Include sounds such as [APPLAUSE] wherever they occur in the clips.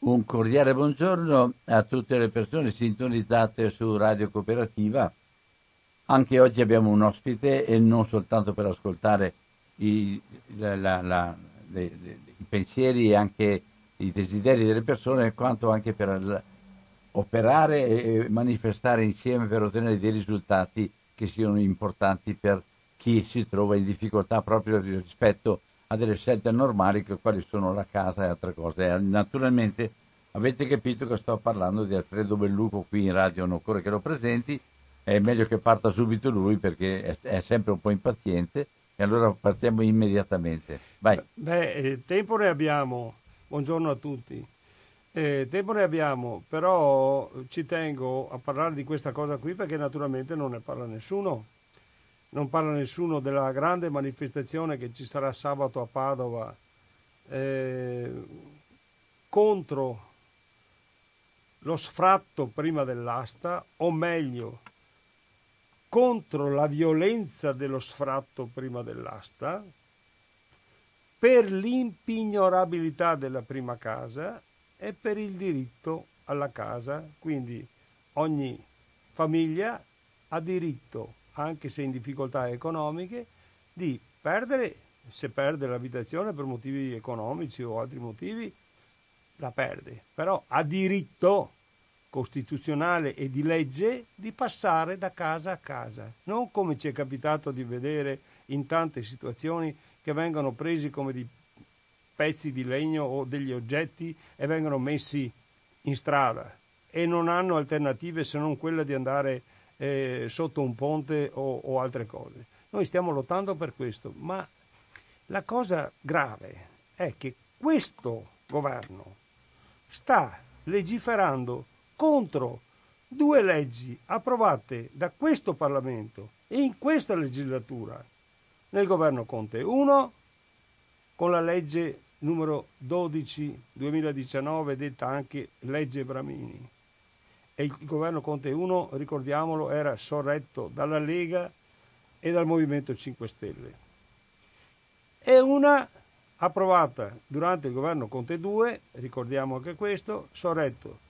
Un cordiale buongiorno a tutte le persone sintonizzate su Radio Cooperativa. Anche oggi abbiamo un ospite e non soltanto per ascoltare i, la, la, la, le, le, i pensieri e anche i desideri delle persone, quanto anche per operare e manifestare insieme per ottenere dei risultati che siano importanti per chi si trova in difficoltà proprio rispetto a delle scelte normali che quali sono la casa e altre cose. Naturalmente avete capito che sto parlando di Alfredo Belluco qui in radio, non occorre che lo presenti, è meglio che parta subito lui perché è, è sempre un po' impaziente e allora partiamo immediatamente. Vai. Beh, eh, tempo ne abbiamo, buongiorno a tutti. Eh, tempo ne abbiamo, però ci tengo a parlare di questa cosa qui perché naturalmente non ne parla nessuno non parla nessuno della grande manifestazione che ci sarà sabato a Padova eh, contro lo sfratto prima dell'asta, o meglio, contro la violenza dello sfratto prima dell'asta, per l'impignorabilità della prima casa e per il diritto alla casa. Quindi ogni famiglia ha diritto anche se in difficoltà economiche, di perdere, se perde l'abitazione per motivi economici o altri motivi, la perde, però ha diritto costituzionale e di legge di passare da casa a casa, non come ci è capitato di vedere in tante situazioni che vengono presi come di pezzi di legno o degli oggetti e vengono messi in strada e non hanno alternative se non quella di andare eh, sotto un ponte o, o altre cose. Noi stiamo lottando per questo, ma la cosa grave è che questo governo sta legiferando contro due leggi approvate da questo Parlamento e in questa legislatura nel governo Conte 1 con la legge numero 12 2019 detta anche legge Bramini e il governo Conte 1, ricordiamolo, era sorretto dalla Lega e dal Movimento 5 Stelle. E una approvata durante il governo Conte 2, ricordiamo anche questo, sorretto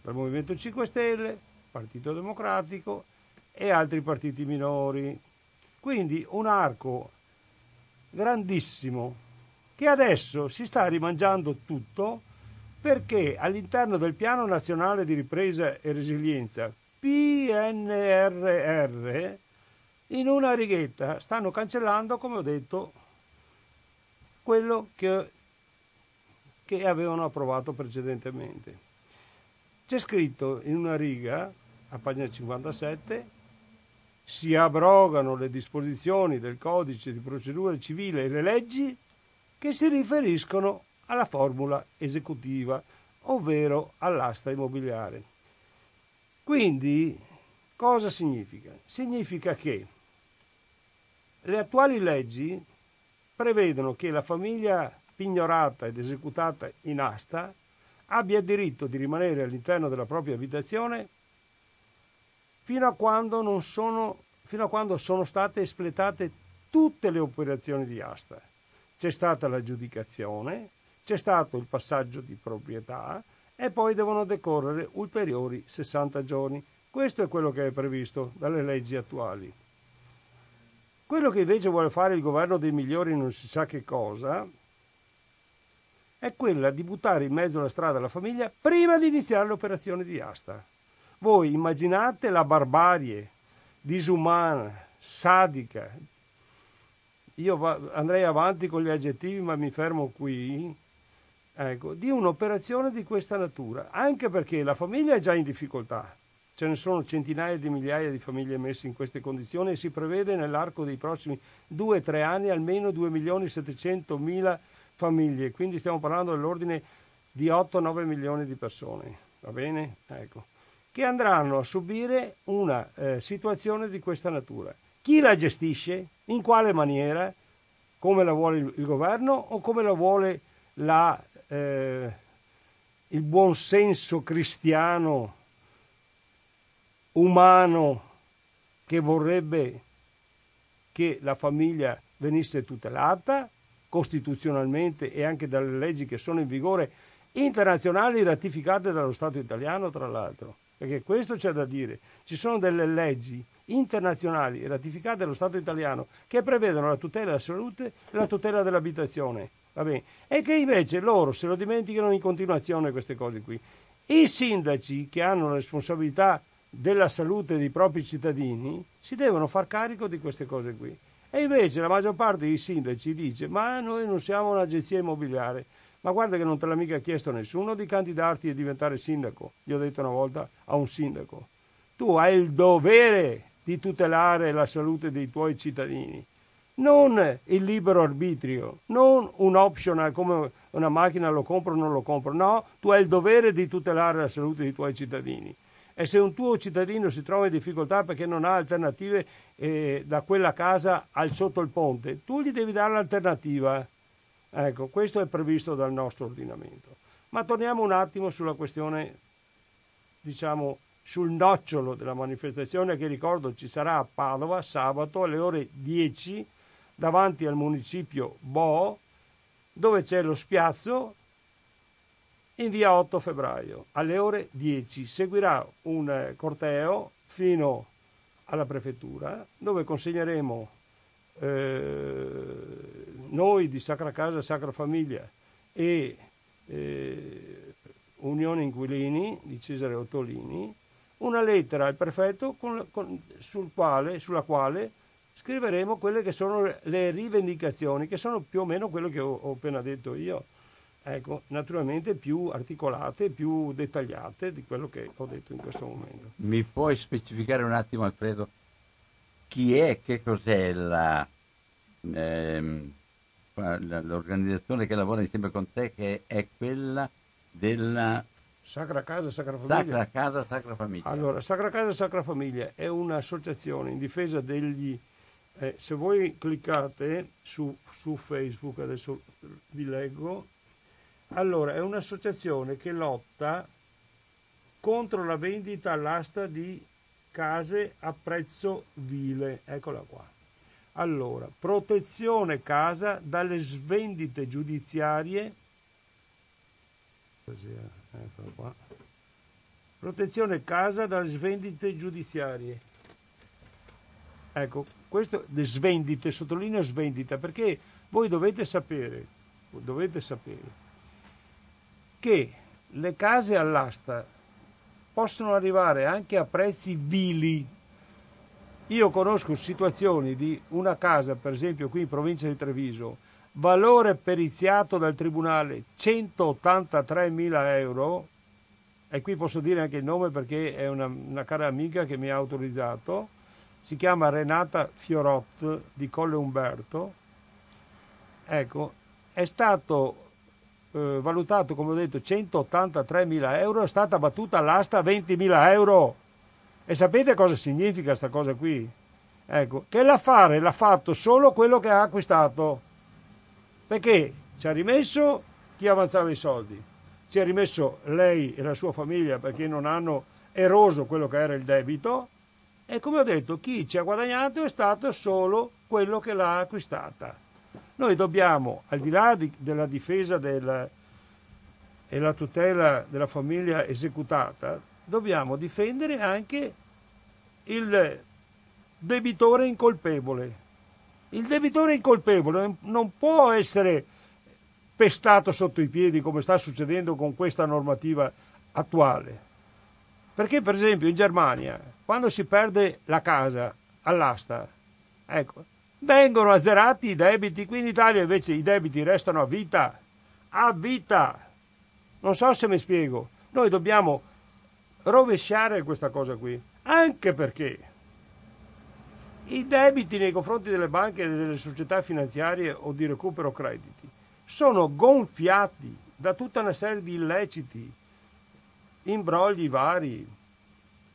dal Movimento 5 Stelle, Partito Democratico e altri partiti minori. Quindi un arco grandissimo che adesso si sta rimangiando tutto perché all'interno del Piano Nazionale di Ripresa e Resilienza, PNRR, in una righetta stanno cancellando, come ho detto, quello che, che avevano approvato precedentemente. C'è scritto in una riga, a pagina 57, si abrogano le disposizioni del codice di procedura civile e le leggi che si riferiscono alla formula esecutiva, ovvero all'asta immobiliare. Quindi, cosa significa? Significa che le attuali leggi prevedono che la famiglia pignorata ed esecutata in asta abbia diritto di rimanere all'interno della propria abitazione fino a quando, non sono, fino a quando sono state espletate tutte le operazioni di asta. C'è stata l'aggiudicazione, c'è stato il passaggio di proprietà e poi devono decorrere ulteriori 60 giorni. Questo è quello che è previsto dalle leggi attuali. Quello che invece vuole fare il governo dei migliori non si sa che cosa è quella di buttare in mezzo alla strada la famiglia prima di iniziare l'operazione di asta. Voi immaginate la barbarie disumana, sadica. Io andrei avanti con gli aggettivi, ma mi fermo qui ecco, di un'operazione di questa natura, anche perché la famiglia è già in difficoltà. Ce ne sono centinaia di migliaia di famiglie messe in queste condizioni e si prevede nell'arco dei prossimi 2-3 anni almeno 2 milioni e 700 mila famiglie, quindi stiamo parlando dell'ordine di 8-9 milioni di persone, va bene? Ecco, che andranno a subire una eh, situazione di questa natura. Chi la gestisce? In quale maniera? Come la vuole il governo o come la vuole la eh, il buon senso cristiano, umano, che vorrebbe che la famiglia venisse tutelata costituzionalmente e anche dalle leggi che sono in vigore internazionali ratificate dallo Stato italiano, tra l'altro, perché questo c'è da dire. Ci sono delle leggi internazionali ratificate dallo Stato italiano che prevedono la tutela della salute e la tutela dell'abitazione. E che invece loro se lo dimenticano in continuazione queste cose qui. I sindaci che hanno la responsabilità della salute dei propri cittadini si devono far carico di queste cose qui. E invece la maggior parte dei sindaci dice ma noi non siamo un'agenzia immobiliare. Ma guarda che non te l'ha mica chiesto nessuno di candidarti e diventare sindaco. Gli ho detto una volta a un sindaco. Tu hai il dovere di tutelare la salute dei tuoi cittadini, non il libero arbitrio, non un optional come una macchina lo compro o non lo compro. No, tu hai il dovere di tutelare la salute dei tuoi cittadini. E se un tuo cittadino si trova in difficoltà perché non ha alternative eh, da quella casa al sotto il ponte, tu gli devi dare l'alternativa. Ecco, questo è previsto dal nostro ordinamento. Ma torniamo un attimo sulla questione, diciamo, sul nocciolo della manifestazione che ricordo ci sarà a Padova sabato alle ore 10 davanti al municipio Bo, dove c'è lo spiazzo in via 8 febbraio. Alle ore 10 seguirà un eh, corteo fino alla prefettura dove consegneremo eh, noi di Sacra Casa Sacra Famiglia e eh, Unione Inquilini di Cesare Ottolini una lettera al prefetto con, con, sul quale, sulla quale scriveremo quelle che sono le rivendicazioni che sono più o meno quello che ho, ho appena detto io ecco, naturalmente più articolate, più dettagliate di quello che ho detto in questo momento. Mi puoi specificare un attimo, Alfredo, chi è, che cos'è la, ehm, l'organizzazione che lavora insieme con te, che è quella della Sacra Casa, Sacra Famiglia. Sacra Casa, Sacra Famiglia. Allora, Sacra Casa, Sacra Famiglia è un'associazione in difesa degli... Eh, se voi cliccate su, su Facebook, adesso vi leggo, allora, è un'associazione che lotta contro la vendita all'asta di case a prezzo vile. Eccola qua. Allora, protezione casa dalle svendite giudiziarie. Eccola qua. Protezione casa dalle svendite giudiziarie. Ecco, questo svendite, sottolineo svendita, perché voi dovete sapere, dovete sapere che le case all'asta possono arrivare anche a prezzi vili. Io conosco situazioni di una casa, per esempio qui in provincia di Treviso, valore periziato dal tribunale 183.000 euro, e qui posso dire anche il nome perché è una, una cara amica che mi ha autorizzato, si chiama Renata Fiorot di Colle Umberto, ecco, è stato eh, valutato, come ho detto, 183 mila euro, è stata battuta all'asta a 20 mila euro. E sapete cosa significa questa cosa qui? Ecco, che l'affare l'ha fatto solo quello che ha acquistato. Perché ci ha rimesso chi avanzava i soldi, ci ha rimesso lei e la sua famiglia perché non hanno eroso quello che era il debito e come ho detto chi ci ha guadagnato è stato solo quello che l'ha acquistata. Noi dobbiamo, al di là di, della difesa del, e la tutela della famiglia esecutata, dobbiamo difendere anche il debitore incolpevole. Il debitore incolpevole non può essere pestato sotto i piedi come sta succedendo con questa normativa attuale. Perché per esempio in Germania, quando si perde la casa all'asta, ecco, vengono azzerati i debiti, qui in Italia invece i debiti restano a vita, a vita. Non so se mi spiego. Noi dobbiamo rovesciare questa cosa qui, anche perché i debiti nei confronti delle banche e delle società finanziarie o di recupero crediti sono gonfiati da tutta una serie di illeciti, imbrogli vari,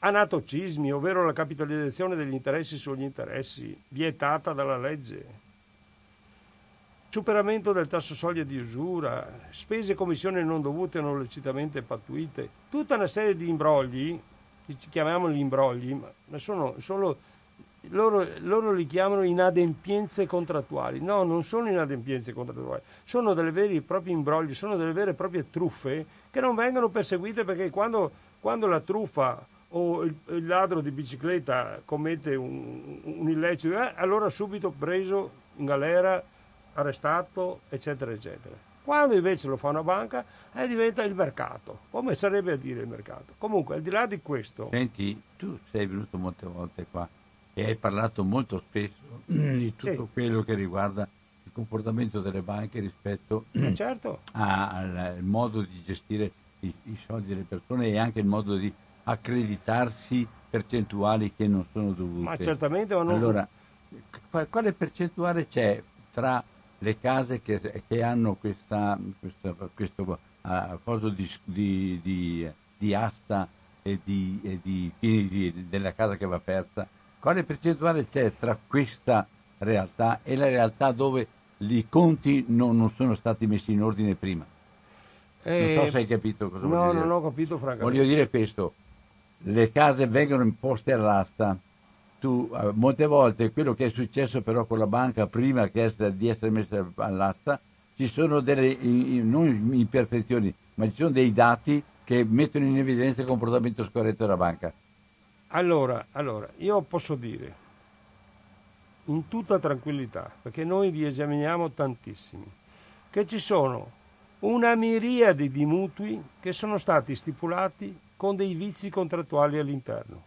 anatocismi, ovvero la capitalizzazione degli interessi sugli interessi, vietata dalla legge, superamento del tasso soglia di usura, spese e commissioni non dovute o non lecitamente pattuite, tutta una serie di imbrogli, chiamiamoli imbrogli, ma sono solo loro, loro, li chiamano inadempienze contrattuali. No, non sono inadempienze contrattuali, sono delle veri e propri imbrogli, sono delle vere e proprie truffe che non vengono perseguite perché quando, quando la truffa o il, il, ladro di bicicletta commette un, un illecito, eh, allora subito preso in galera, arrestato, eccetera, eccetera. Quando invece lo fa una banca, eh, diventa il mercato, come sarebbe a dire il mercato. Comunque, al di là di questo... Senti, tu sei venuto molte volte qua e hai parlato molto spesso [CLEARS THROAT] di tutto sì. quello che riguarda il comportamento delle banche rispetto [CLEARS THROAT] eh certo. al, modo di gestire i, i, soldi delle persone e anche il modo di accreditarsi percentuali che non sono dovute. Ma certamente, ma non... Allora, quale percentuale c'è tra le case che, che hanno questa, questa, questo uh, coso di, di, di, di asta e, di, e di, della casa che va persa quale percentuale c'è tra questa realtà e la realtà dove i conti non, non sono stati messi in ordine prima? Eh, non so se hai capito cosa no, voglio dire. No, non ho capito francamente. Voglio dire questo, le case vengono imposte all'asta, tu, eh, molte volte quello che è successo però con la banca prima essere, di essere messa all'asta, ci sono delle, non imperfezioni, ma ci sono dei dati che mettono in evidenza il comportamento scorretto della banca. Allora, allora, io posso dire in tutta tranquillità, perché noi vi esaminiamo tantissimi, che ci sono una miriade di mutui che sono stati stipulati con dei vizi contrattuali all'interno.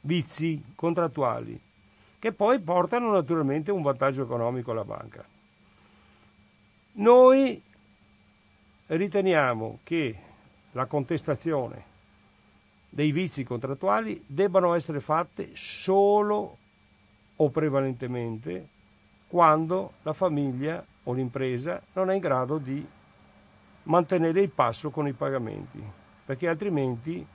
Vizi contrattuali che poi portano naturalmente un vantaggio economico alla banca. Noi riteniamo che la contestazione dei vizi contrattuali debbano essere fatte solo o prevalentemente quando la famiglia o l'impresa non è in grado di mantenere il passo con i pagamenti, perché altrimenti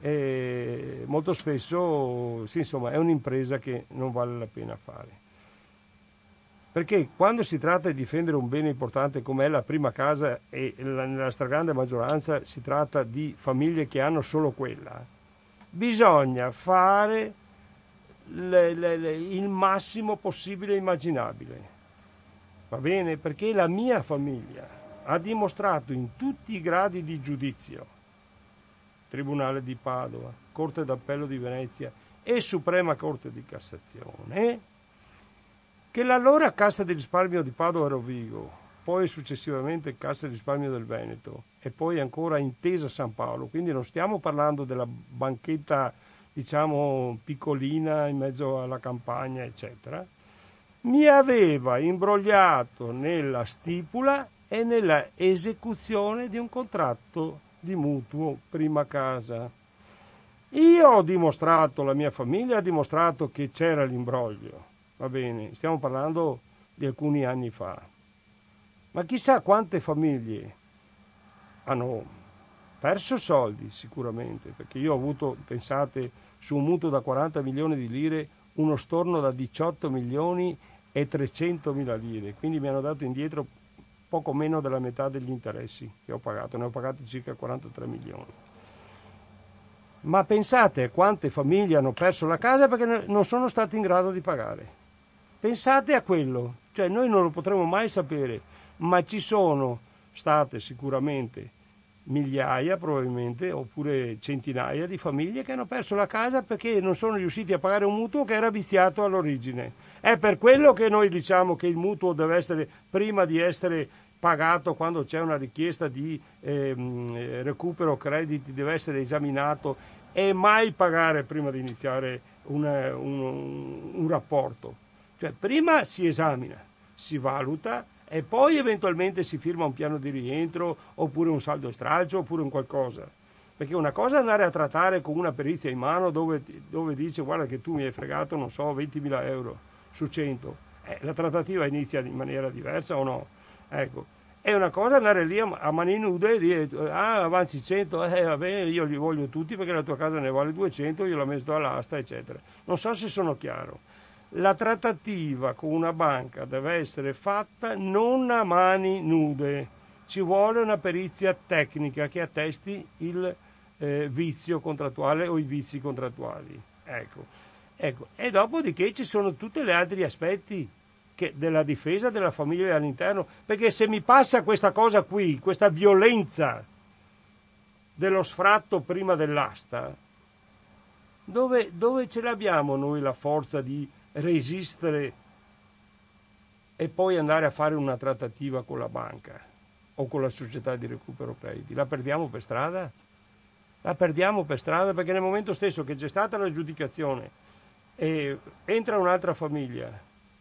eh, molto spesso sì, insomma, è un'impresa che non vale la pena fare. Perché quando si tratta di difendere un bene importante come è la prima casa e nella stragrande maggioranza si tratta di famiglie che hanno solo quella, bisogna fare le, le, le, il massimo possibile immaginabile. Va bene? Perché la mia famiglia ha dimostrato in tutti i gradi di giudizio, Tribunale di Padova, Corte d'Appello di Venezia e Suprema Corte di Cassazione, che l'allora Cassa di risparmio di Padova Rovigo, poi successivamente Cassa di risparmio del Veneto e poi ancora Intesa San Paolo, quindi non stiamo parlando della banchetta diciamo piccolina in mezzo alla campagna eccetera, mi aveva imbrogliato nella stipula e nella esecuzione di un contratto di mutuo prima casa. Io ho dimostrato, la mia famiglia ha dimostrato che c'era l'imbroglio. Va bene, stiamo parlando di alcuni anni fa, ma chissà quante famiglie hanno perso soldi sicuramente, perché io ho avuto, pensate, su un mutuo da 40 milioni di lire, uno storno da 18 milioni e 300 mila lire, quindi mi hanno dato indietro poco meno della metà degli interessi che ho pagato, ne ho pagati circa 43 milioni. Ma pensate a quante famiglie hanno perso la casa perché non sono stati in grado di pagare. Pensate a quello, cioè noi non lo potremo mai sapere, ma ci sono state sicuramente migliaia probabilmente oppure centinaia di famiglie che hanno perso la casa perché non sono riusciti a pagare un mutuo che era viziato all'origine. È per quello che noi diciamo che il mutuo deve essere prima di essere pagato quando c'è una richiesta di ehm, recupero crediti, deve essere esaminato e mai pagare prima di iniziare un, un, un rapporto. Cioè prima si esamina, si valuta e poi eventualmente si firma un piano di rientro oppure un saldo stralcio oppure un qualcosa. Perché una cosa è andare a trattare con una perizia in mano dove, dove dice guarda che tu mi hai fregato, non so, 20.000 euro su 100. Eh, la trattativa inizia in maniera diversa o no? Ecco. È una cosa andare lì a, mani nude e dire ah avanzi 100, eh vabbè io li voglio tutti perché la tua casa ne vale 200, io la metto all'asta eccetera. Non so se sono chiaro. La trattativa con una banca deve essere fatta non a mani nude, ci vuole una perizia tecnica che attesti il eh, vizio contrattuale o i vizi contrattuali. Ecco. Ecco, e dopodiché ci sono tutti gli altri aspetti che, della difesa della famiglia all'interno, perché se mi passa questa cosa qui, questa violenza dello sfratto prima dell'asta, dove, dove ce l'abbiamo noi la forza di resistere e poi andare a fare una trattativa con la banca o con la società di recupero crediti? La perdiamo per strada? La perdiamo per strada perché nel momento stesso che c'è stata l'aggiudicazione e entra un'altra famiglia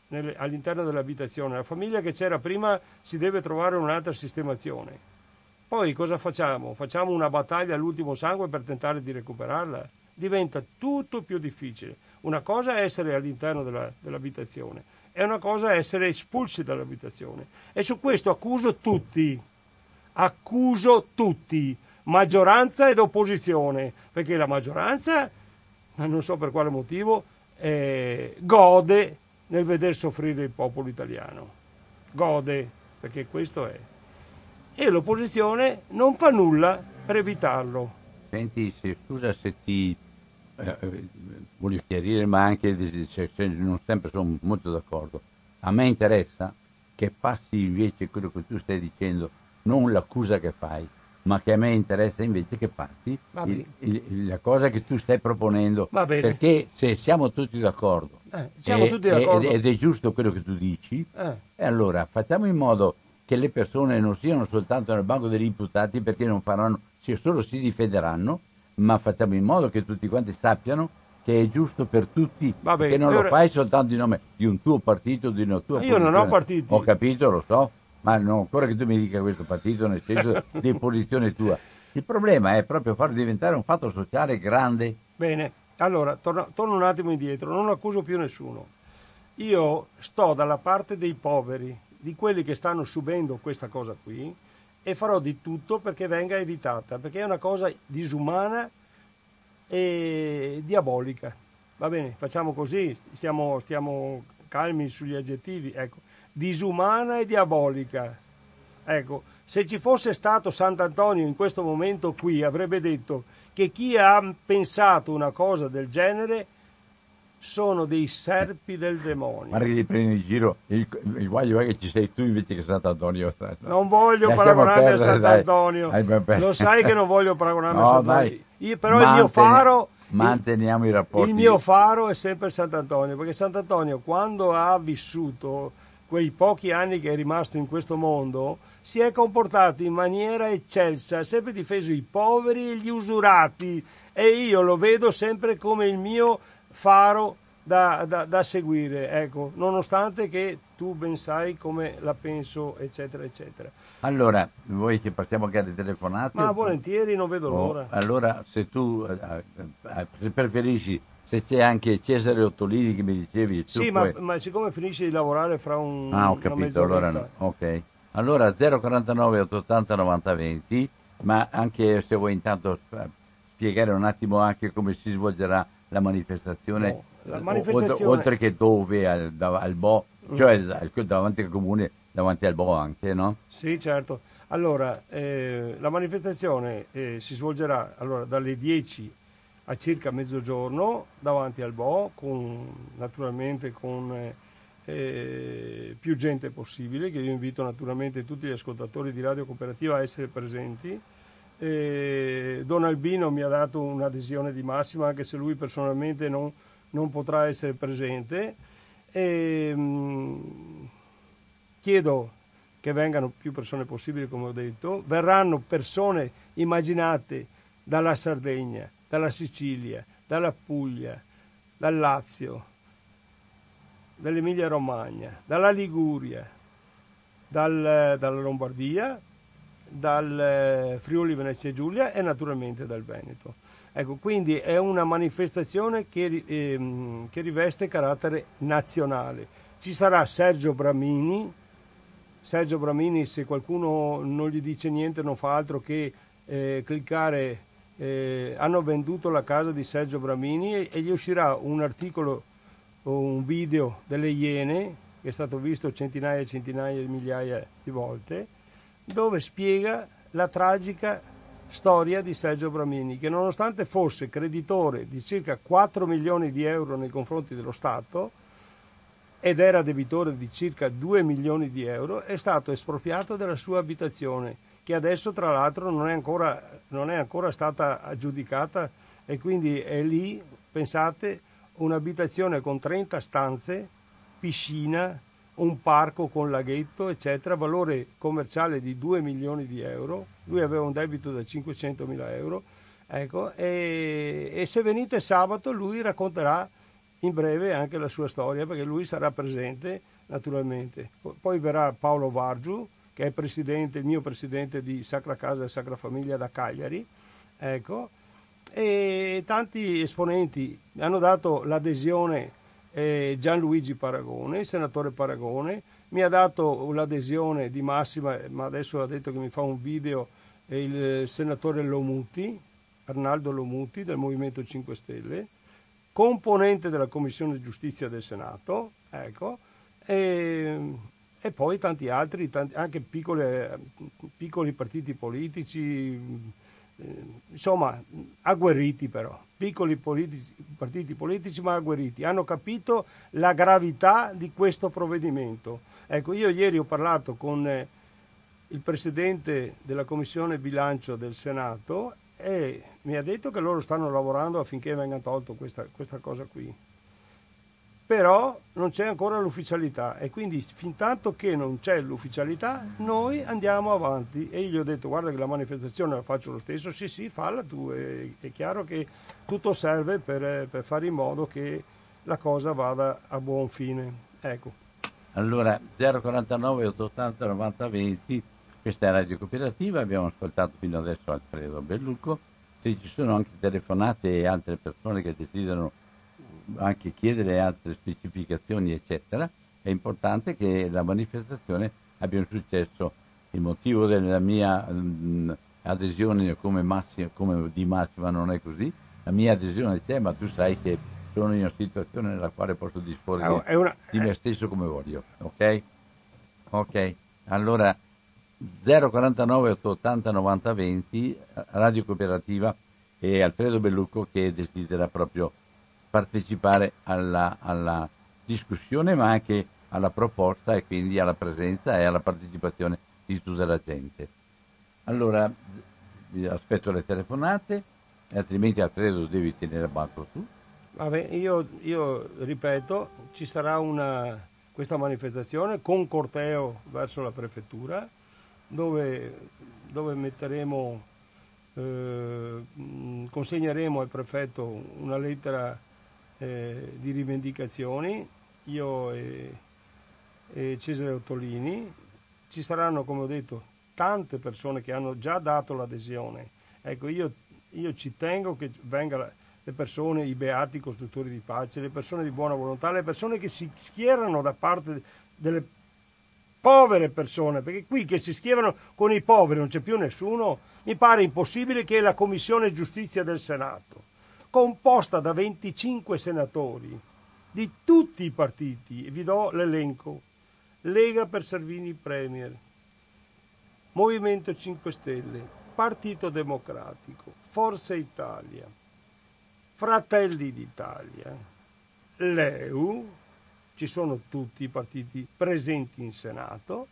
nelle, all'interno dell'abitazione, la famiglia che c'era prima si deve trovare un'altra sistemazione. Poi cosa facciamo? Facciamo una battaglia all'ultimo sangue per tentare di recuperarla? Diventa tutto più difficile. Una cosa è essere all'interno della, dell'abitazione e una cosa è essere espulsi dall'abitazione. E su questo accuso tutti, accuso tutti, maggioranza ed opposizione, perché la maggioranza, non so per quale motivo, eh, gode nel veder soffrire il popolo italiano. Gode, perché questo è. E l'opposizione non fa nulla per evitarlo. Senti, se, scusa se ti eh, eh voglio chiarire, ma anche se, non sempre sono molto d'accordo. A me interessa che passi invece quello che tu stai dicendo, non l'accusa che fai, ma che a me interessa invece che passi il, il, la cosa che tu stai proponendo. Perché se siamo tutti d'accordo, eh, siamo e, tutti d'accordo. ed è giusto quello che tu dici, eh. e allora facciamo in modo che le persone non siano soltanto nel banco degli imputati perché non faranno, solo si difenderanno, ma facciamo in modo che tutti quanti sappiano che è giusto per tutti, che non lo fai soltanto in nome di un tuo partito, di una tua Io non ho partiti. Ho capito, lo so, ma non ancora che tu mi dica questo partito nel senso [LAUGHS] di posizione tua. Il problema è proprio far diventare un fatto sociale grande. Bene, allora torno, torno un attimo indietro, non accuso più nessuno. Io sto dalla parte dei poveri, di quelli che stanno subendo questa cosa qui e farò di tutto perché venga evitata, perché è una cosa disumana e diabolica. Va bene, facciamo così, stiamo, stiamo calmi sugli aggettivi. Ecco disumana e diabolica. Ecco, se ci fosse stato Sant'Antonio in questo momento qui, avrebbe detto che chi ha pensato una cosa del genere sono dei serpi del demonio. Guarda che ti prendi in giro, il, il guaglio è che ci sei tu invece che Sant'Antonio. [LAUGHS] Non voglio Lasciamo paragonarmi perdere, a Sant'Antonio, dai. lo sai che non voglio paragonarmi no, a Sant'Antonio. Io, però Manteni, il mio faro... Manteniamo i rapporti. Il mio faro è sempre Sant'Antonio, perché Sant'Antonio quando ha vissuto quei pochi anni che è rimasto in questo mondo, si è comportato in maniera eccelsa, ha sempre difeso i poveri e gli usurati e io lo vedo sempre come il mio faro da, da, da seguire, ecco, nonostante che tu ben sai come la penso, eccetera, eccetera. Allora, vuoi che partiamo anche alle telefonate? Ma volentieri, non vedo oh, l'ora. Allora, se tu eh, eh, se preferisci se c'è anche Cesare Ottolini che mi dicevi. Sì, ma, ma, siccome finisci di lavorare fra un... Ah, ho capito, allora no. Ok. Allora 049 880 90 20, ma anche se vuoi intanto spiegare un attimo anche come si svolgerà la manifestazione, no, la manifestazione... oltre che dove, al, al Bo, cioè mm. davanti al comune, davanti al Bo anche, no? Sì, certo. Allora, eh, la manifestazione eh, si svolgerà allora, dalle 10 a circa mezzogiorno davanti al Bo, con, naturalmente con eh, eh, più gente possibile, che io invito naturalmente tutti gli ascoltatori di Radio Cooperativa a essere presenti. Eh, Don Albino mi ha dato un'adesione di massima, anche se lui personalmente non, non potrà essere presente. E, mh, chiedo che vengano più persone possibili, come ho detto. Verranno persone, immaginate, dalla Sardegna, dalla Sicilia, dalla Puglia, dal Lazio, dall'Emilia Romagna, dalla Liguria, dal, dalla Lombardia, dal Friuli Venezia Giulia e naturalmente dal Veneto. Ecco, quindi è una manifestazione che, ehm, che, riveste carattere nazionale. Ci sarà Sergio Bramini, Sergio Bramini se qualcuno non gli dice niente non fa altro che eh, cliccare eh, hanno venduto la casa di Sergio Bramini e, e gli uscirà un articolo o un video delle Iene, che è stato visto centinaia e centinaia di migliaia di volte, dove spiega la tragica storia di Sergio Bramini, che nonostante fosse creditore di circa 4 milioni di euro nei confronti dello Stato ed era debitore di circa 2 milioni di euro, è stato espropriato della sua abitazione, che adesso tra l'altro non è ancora, non è ancora stata aggiudicata e quindi è lì, pensate, un'abitazione con 30 stanze, piscina, un parco con laghetto, eccetera, valore commerciale di 2 milioni di euro. Lui aveva un debito da 500 mila euro. Ecco, e, e, se venite sabato lui racconterà in breve anche la sua storia perché lui sarà presente naturalmente. Poi verrà Paolo Vargiu che è il mio presidente di Sacra Casa e Sacra Famiglia da Cagliari. Ecco, e tanti esponenti hanno dato l'adesione eh, Gianluigi Paragone, il senatore Paragone, mi ha dato l'adesione di massima, ma adesso ha detto che mi fa un video il senatore Lomuti, Arnaldo Lomuti del Movimento 5 Stelle, componente della Commissione Giustizia del Senato, ecco, e, e poi tanti altri, tanti, anche piccole, piccoli partiti politici, eh, insomma, agguerriti però, piccoli politici, partiti politici ma agguerriti, hanno capito la gravità di questo provvedimento. Ecco, io ieri ho parlato con eh, il presidente della commissione bilancio del Senato e mi ha detto che loro stanno lavorando affinché venga tolto questa, questa cosa qui però non c'è ancora l'ufficialità e quindi fin tanto che non c'è l'ufficialità noi andiamo avanti e io gli ho detto guarda che la manifestazione la faccio lo stesso, sì sì falla tu, è, è chiaro che tutto serve per, per, fare in modo che la cosa vada a buon fine. Ecco. Allora 049 880 90 20 questa è Radio Cooperativa, abbiamo ascoltato fino adesso Alfredo Bellucco, se ci sono anche telefonate e altre persone che desiderano anche chiedere altre specificazioni, eccetera, è importante che la manifestazione abbia un successo. Il motivo della mia mh, mm, adesione come, massima, come di massima non è così, la mia adesione c'è, ma tu sai che sono in una situazione nella quale posso disporre di, una, di me stesso come voglio, ok? Ok, allora 049 880 90 20, Radio Cooperativa e Alfredo Bellucco che desidera proprio partecipare alla, alla discussione ma anche alla proposta e quindi alla presenza e alla partecipazione di tutta la gente. Allora aspetto le telefonate, altrimenti Alfredo devi tenere a banco tu. Vabbè, io, io, ripeto, ci sarà una, questa manifestazione con corteo verso la prefettura dove, dove metteremo, eh, consegneremo al prefetto una lettera eh, di rivendicazioni, io e, e Cesare Ottolini, ci saranno, come ho detto, tante persone che hanno già dato l'adesione. Ecco, io, io ci tengo che vengano le persone, i beati costruttori di pace, le persone di buona volontà, le persone che si schierano da parte delle povere persone, perché qui che si schierano con i poveri non c'è più nessuno, mi pare impossibile che la Commissione Giustizia del Senato composta da 25 senatori di tutti i partiti, e vi do l'elenco, Lega per Servini Premier, Movimento 5 Stelle, Partito Democratico, Forza Italia, Fratelli d'Italia, l'EU, ci sono tutti i partiti presenti in Senato,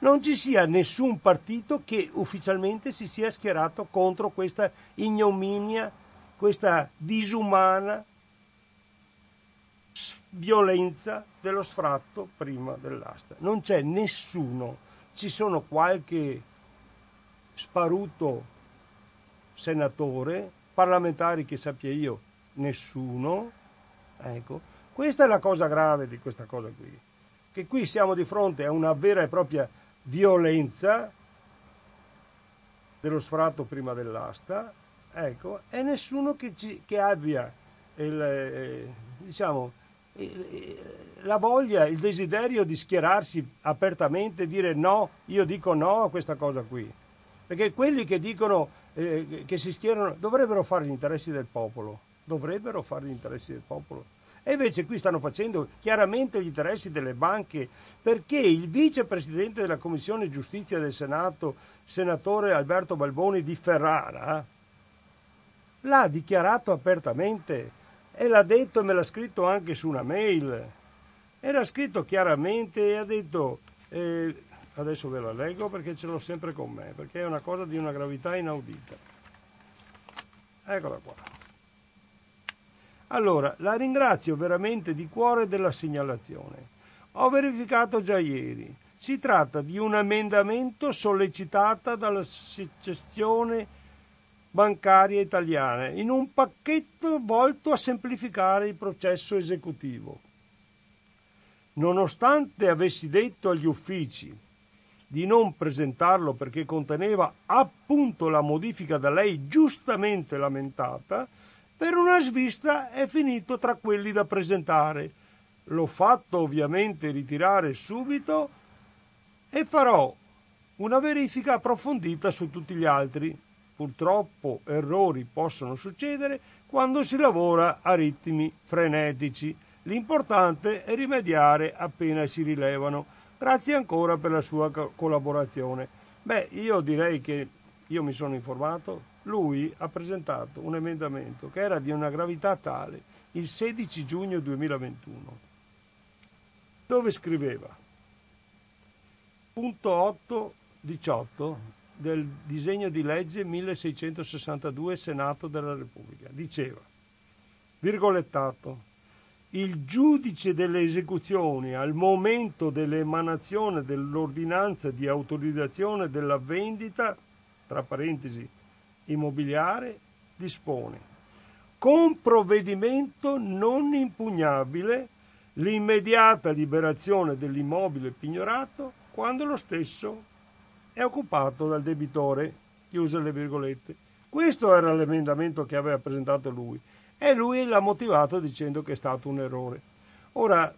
non ci sia nessun partito che ufficialmente si sia schierato contro questa ignominia questa disumana violenza dello sfratto prima dell'asta. Non c'è nessuno, ci sono qualche sparuto senatore, parlamentari che sappia io, nessuno. Ecco, questa è la cosa grave di questa cosa qui, che qui siamo di fronte a una vera e propria violenza dello sfratto prima dell'asta ecco, e nessuno che, ci, che abbia il, eh, diciamo, la voglia, il desiderio di schierarsi apertamente e dire no, io dico no a questa cosa qui. Perché quelli che dicono eh, che si schierano dovrebbero fare gli interessi del popolo, dovrebbero fare gli interessi del popolo. E invece qui stanno facendo chiaramente gli interessi delle banche perché il vicepresidente della Commissione Giustizia del Senato, senatore Alberto Balboni di Ferrara, l'ha dichiarato apertamente e l'ha detto e me l'ha scritto anche su una mail. Era scritto chiaramente e ha detto, eh, adesso ve la leggo perché ce l'ho sempre con me, perché è una cosa di una gravità inaudita. Eccola qua. Allora, la ringrazio veramente di cuore della segnalazione. Ho verificato già ieri. Si tratta di un emendamento sollecitato dall'Associazione Bancaria Italiana in un pacchetto volto a semplificare il processo esecutivo. Nonostante avessi detto agli uffici di non presentarlo perché conteneva appunto la modifica da lei giustamente lamentata, per una svista è finito tra quelli da presentare. L'ho fatto ovviamente ritirare subito e farò una verifica approfondita su tutti gli altri. Purtroppo errori possono succedere quando si lavora a ritmi frenetici. L'importante è rimediare appena si rilevano. Grazie ancora per la sua collaborazione. Beh, io direi che io mi sono informato, lui ha presentato un emendamento che era di una gravità tale il 16 giugno 2021, dove scriveva punto 8.18 del disegno di legge 1662 Senato della Repubblica. Diceva, virgolettato, il giudice delle esecuzioni al momento dell'emanazione dell'ordinanza di autorizzazione della vendita, tra parentesi, immobiliare, dispone con provvedimento non impugnabile l'immediata liberazione dell'immobile pignorato quando lo stesso è occupato dal debitore, chiuse le virgolette. Questo era l'emendamento che aveva presentato lui e lui l'ha motivato dicendo che è stato un errore. Ora,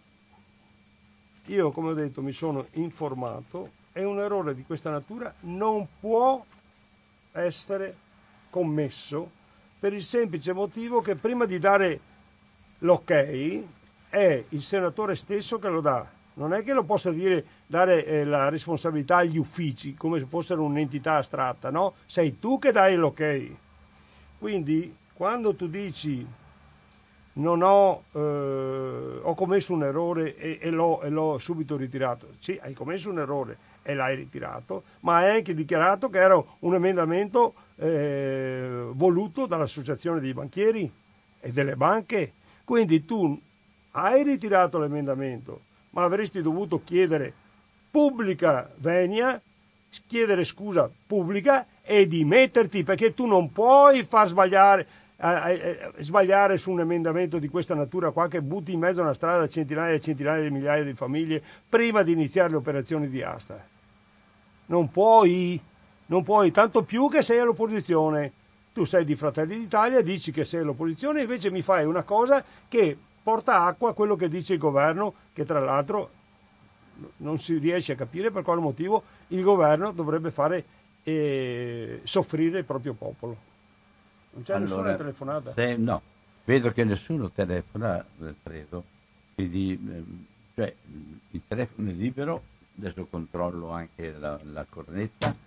io come ho detto mi sono informato e un errore di questa natura non può essere commesso per il semplice motivo che prima di dare l'ok è il senatore stesso che lo dà. Non è che lo possa dire, dare eh, la responsabilità agli uffici come se fossero un'entità astratta, no? Sei tu che dai l'ok. Quindi quando tu dici non ho, eh, ho commesso un errore e, e, l'ho, e, l'ho, subito ritirato, sì, hai commesso un errore e l'hai ritirato, ma hai anche dichiarato che era un emendamento eh, voluto dall'associazione dei banchieri e delle banche. Quindi tu hai ritirato l'emendamento, ma avresti dovuto chiedere pubblica venia, chiedere scusa pubblica e dimetterti perché tu non puoi far sbagliare, eh, eh, sbagliare su un emendamento di questa natura qua che butti in mezzo a una strada centinaia e centinaia di migliaia di famiglie prima di iniziare le operazioni di asta. Non puoi non puoi, tanto più che sei all'opposizione. Tu sei di Fratelli d'Italia, dici che sei all'opposizione, invece mi fai una cosa che porta acqua a quello che dice il governo, che tra l'altro non si riesce a capire per quale motivo il governo dovrebbe fare eh, soffrire il proprio popolo. Non c'è allora, nessuna telefonata? Se, no, vedo che nessuno telefona, credo, quindi eh, cioè, il telefono è libero, adesso controllo anche la, la cornetta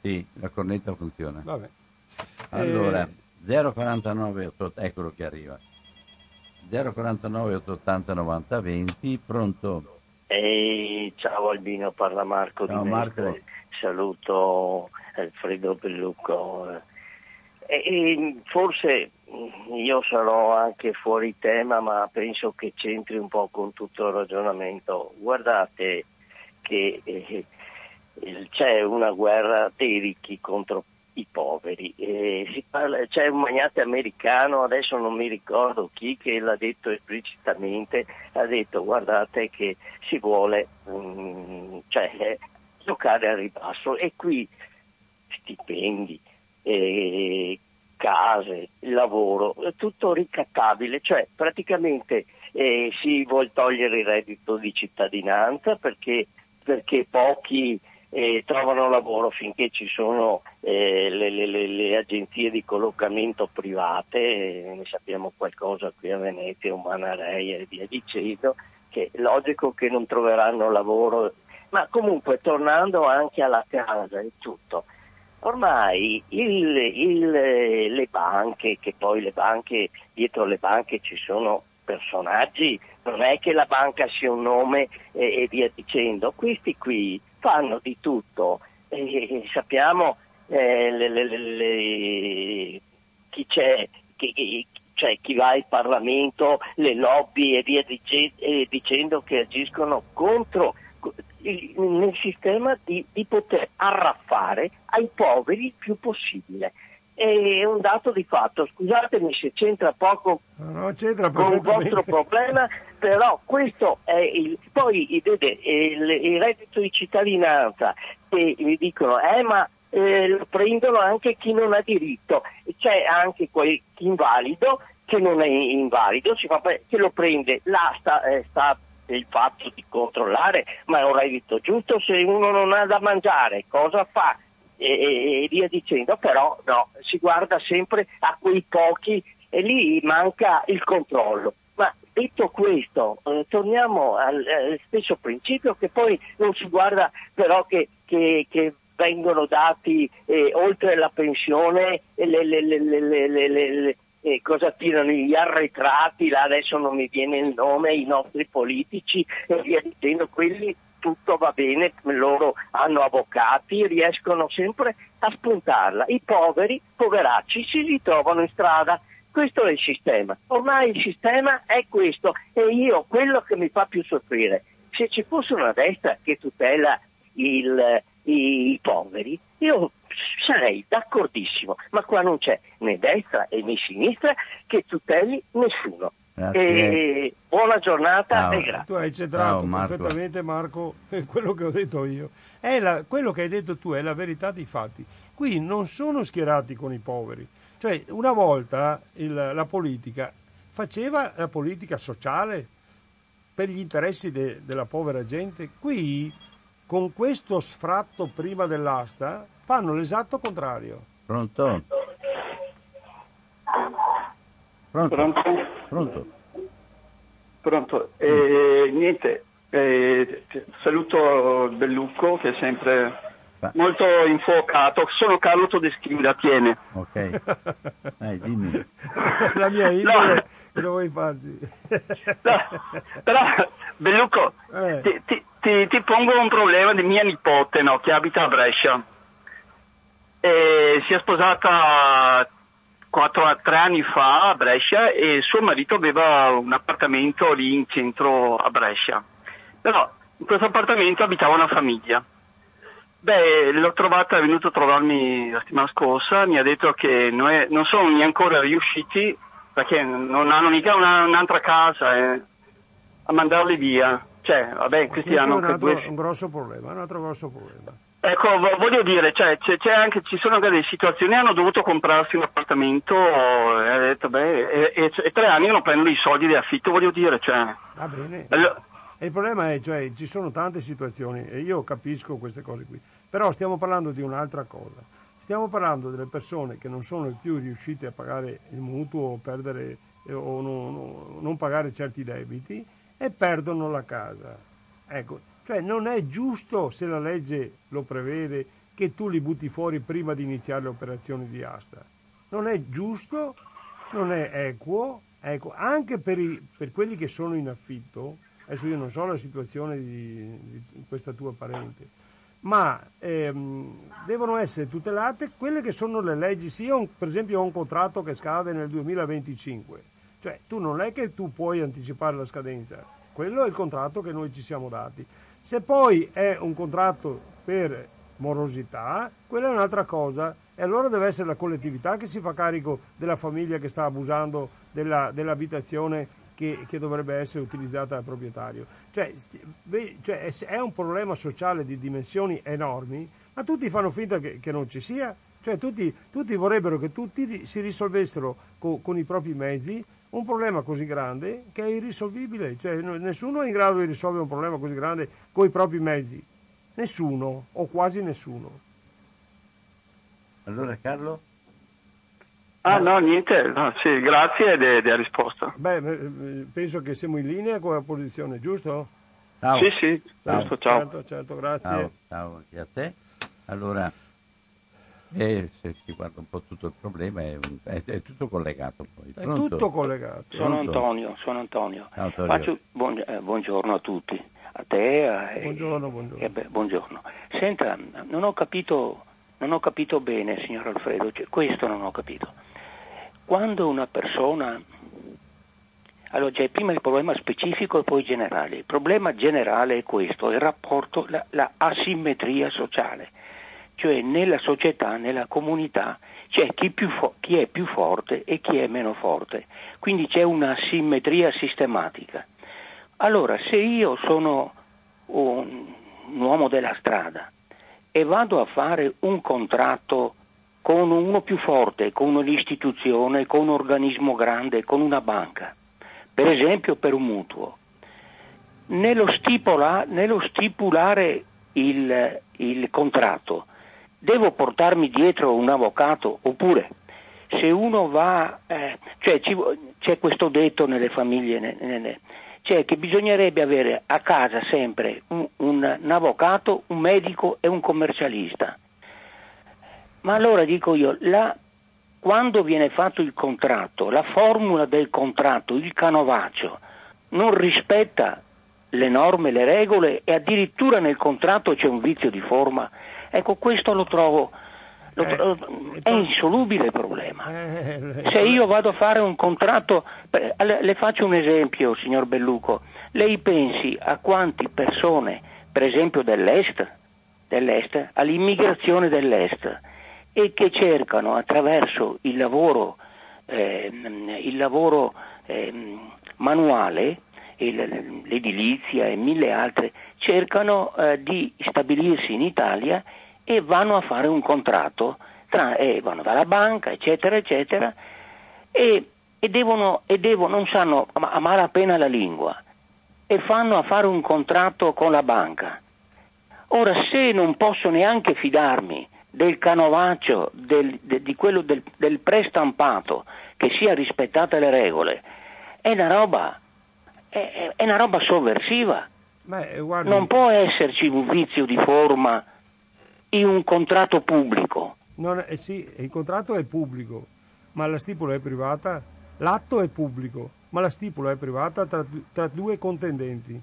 sì, la cornetta funziona. Vabbè. Allora, eh... 049 8, eccolo che arriva. 049 880 90 20, pronto? Ehi, ciao Albino, parla Marco ciao, di Marco. Mestre. Saluto Alfredo Pellucco. E, e forse io sarò anche fuori tema, ma penso che c'entri un po' con tutto il ragionamento. Guardate che eh, c'è una guerra dei ricchi contro i poveri. Parla, c'è un magnate americano, adesso non mi ricordo chi, che l'ha detto esplicitamente, ha detto guardate che si vuole um, cioè, giocare al ribasso e qui stipendi, eh, case, lavoro, tutto ricattabile, cioè praticamente eh, si vuole togliere il reddito di cittadinanza perché, perché pochi eh, trovano lavoro finché ci sono eh, le, le, le, agenzie di collocamento private, eh, ne sappiamo qualcosa qui a Venezia, Umanarei e via dicendo, che è logico che non troveranno lavoro, ma comunque tornando anche alla casa e tutto, ormai il, il, le banche, che poi le banche, dietro le banche ci sono personaggi, non è che la banca sia un nome e, e via dicendo, questi qui fanno di tutto, e, sappiamo eh, le, le, le, chi c'è, chi, cioè chi va in Parlamento, le lobby e via dicendo che agiscono contro nel sistema di, di, poter arraffare ai poveri il più possibile. È un dato di fatto, scusatemi se c'entra poco no, c'entra con il vostro [LAUGHS] problema, però questo è il... Poi vede, il, il reddito di cittadinanza che mi dicono, eh ma eh, lo prendono anche chi non ha diritto, c'è anche quel chi invalido che non è invalido, fa, che lo prende, là sta, eh, sta il fatto di controllare, ma è un reddito giusto? Se uno non ha da mangiare, cosa fa? E, e, via dicendo, però no, si guarda sempre a quei pochi e lì manca il controllo. Ma detto questo, eh, torniamo al, al, stesso principio che poi non si guarda però che, che, che vengono dati eh, oltre la pensione le, le, le, eh, cosa tirano gli arretrati, là adesso non mi viene il nome, i nostri politici e via dicendo, quelli tutto va bene, loro hanno avvocati, riescono sempre a spuntarla. I poveri, poveracci, si ritrovano in strada. Questo è il sistema. Ormai il sistema è questo e io quello che mi fa più soffrire, se ci fosse una destra che tutela il, i, i poveri, io sarei d'accordissimo, ma qua non c'è né destra né sinistra che tuteli nessuno. E buona giornata Ciao. e grazie. Tu hai centrato Marco. perfettamente Marco [LAUGHS] quello che ho detto io. La, quello che hai detto tu è la verità dei fatti. Qui non sono schierati con i poveri. Cioè, una volta il, la politica faceva la politica sociale per gli interessi de, della povera gente. Qui, con questo sfratto prima dell'asta, fanno l'esatto contrario. Pronto? Pronto? Pronto? Pronto? Pronto. Eh, niente, eh, saluto Bellucco che è sempre Beh. molto infuocato. Sono Carlo Todeschi da Tiene. Ok. Eh, dimmi. La mia indole, no. che vuoi farci? no, però, Bellucco, eh. ti, ti, ti, ti, pongo un problema di mia nipote no, che abita a Brescia e si è sposata 4, 3 anni fa a Brescia e suo marito aveva un appartamento lì in centro a Brescia. Però in questo appartamento abitava una famiglia. Beh, l'ho trovata, è venuto a trovarmi la settimana scorsa, mi ha detto che non, è, non sono neanche ancora riusciti, perché non hanno mica una, un'altra casa, eh, a mandarli via. Cioè, vabbè, questi hanno... Un, altro, due... un grosso problema, un altro grosso problema. Ecco, voglio dire, cioè, c'è, c'è anche, ci sono anche delle situazioni, hanno dovuto comprarsi un appartamento e ha detto, beh, e, e, e, tre anni non prendono i soldi di affitto, voglio dire, cioè. Va bene. Allora, e il problema è, cioè, ci sono tante situazioni e io capisco queste cose qui, però stiamo parlando di un'altra cosa. Stiamo parlando delle persone che non sono più riuscite a pagare il mutuo o, perdere, o non, non pagare certi debiti e perdono la casa. Ecco, cioè non è giusto, se la legge lo prevede, che tu li butti fuori prima di iniziare le operazioni di asta. Non è giusto, non è equo, ecco, anche per, i, per quelli che sono in affitto, adesso io non so la situazione di, di questa tua parente, ma ehm, devono essere tutelate quelle che sono le leggi. Se io per esempio ho un contratto che scade nel 2025, cioè tu non è che tu puoi anticipare la scadenza, quello è il contratto che noi ci siamo dati. Se poi è un contratto per morosità, quella è un'altra cosa e allora deve essere la collettività che si fa carico della famiglia che sta abusando della, dell'abitazione che, che, dovrebbe essere utilizzata dal proprietario. Cioè, cioè, è un problema sociale di dimensioni enormi, ma tutti fanno finta che, che non ci sia. Cioè, tutti, tutti, vorrebbero che tutti si risolvessero co, con i propri mezzi un problema così grande che è irrisolvibile, cioè nessuno è in grado di risolvere un problema così grande con i propri mezzi. Nessuno, o quasi nessuno. Allora Carlo? Ah no, niente, no, sì, grazie della risposta. Beh, penso che siamo in linea con la posizione, giusto? Ciao. Sì, sì, ciao. Giusto, ciao. Certo, certo, grazie. Ciao, ciao a te. Allora, eh, se si guarda un po' tutto il problema è, è, è tutto collegato. Poi. È tutto collegato. Sono Antonio, sono Antonio. Antonio. Faccio, buon, eh, buongiorno a tutti, a te. Eh, buongiorno, buongiorno. Eh, beh, buongiorno. Senta, non ho capito, non ho capito bene, signor Alfredo, cioè, questo non ho capito. Quando una persona allora c'è prima il problema specifico e poi generale. Il problema generale è questo, il rapporto, la, la asimmetria sociale cioè nella società, nella comunità c'è chi, fo- chi, è più forte e chi è meno forte, quindi c'è una simmetria sistematica. Allora, se io sono un, un uomo della strada e vado a fare un contratto con uno più forte, con un'istituzione, con un organismo grande, con una banca, per esempio per un mutuo, nello, stipola, nello stipulare il, il contratto, devo portarmi dietro un avvocato oppure se uno va, eh, cioè ci, c'è questo detto nelle famiglie, ne, ne, ne, cioè che bisognerebbe avere a casa sempre un, un, un, avvocato, un medico e un commercialista. Ma allora dico io, la, quando viene fatto il contratto, la formula del contratto, il canovaccio, non rispetta le norme, le regole e addirittura nel contratto c'è un vizio di forma Ecco, questo lo trovo, lo trovo eh, è insolubile il problema. Eh, Se io vado a fare un contratto, le faccio un esempio, signor Belluco, lei pensi a quante persone, per esempio dell'Est, dell'est all'immigrazione dell'Est, e che cercano attraverso il lavoro, eh, il lavoro eh, manuale, l'edilizia e mille altre, cercano eh, di stabilirsi in Italia e vanno a fare un contratto, tra, eh, vanno dalla banca, eccetera, eccetera, e, e, devono, e devono, non sanno a malapena la lingua e fanno a fare un contratto con la banca. Ora, se non posso neanche fidarmi del canovaccio, del, de, di quello del, del prestampato, che sia rispettate le regole, è una roba, è, è una roba sovversiva. Beh, guardi... Non può esserci un vizio di forma in un contratto pubblico. Non, eh sì, il contratto è pubblico, ma la stipula è privata. L'atto è pubblico, ma la stipula è privata tra, tra due contendenti.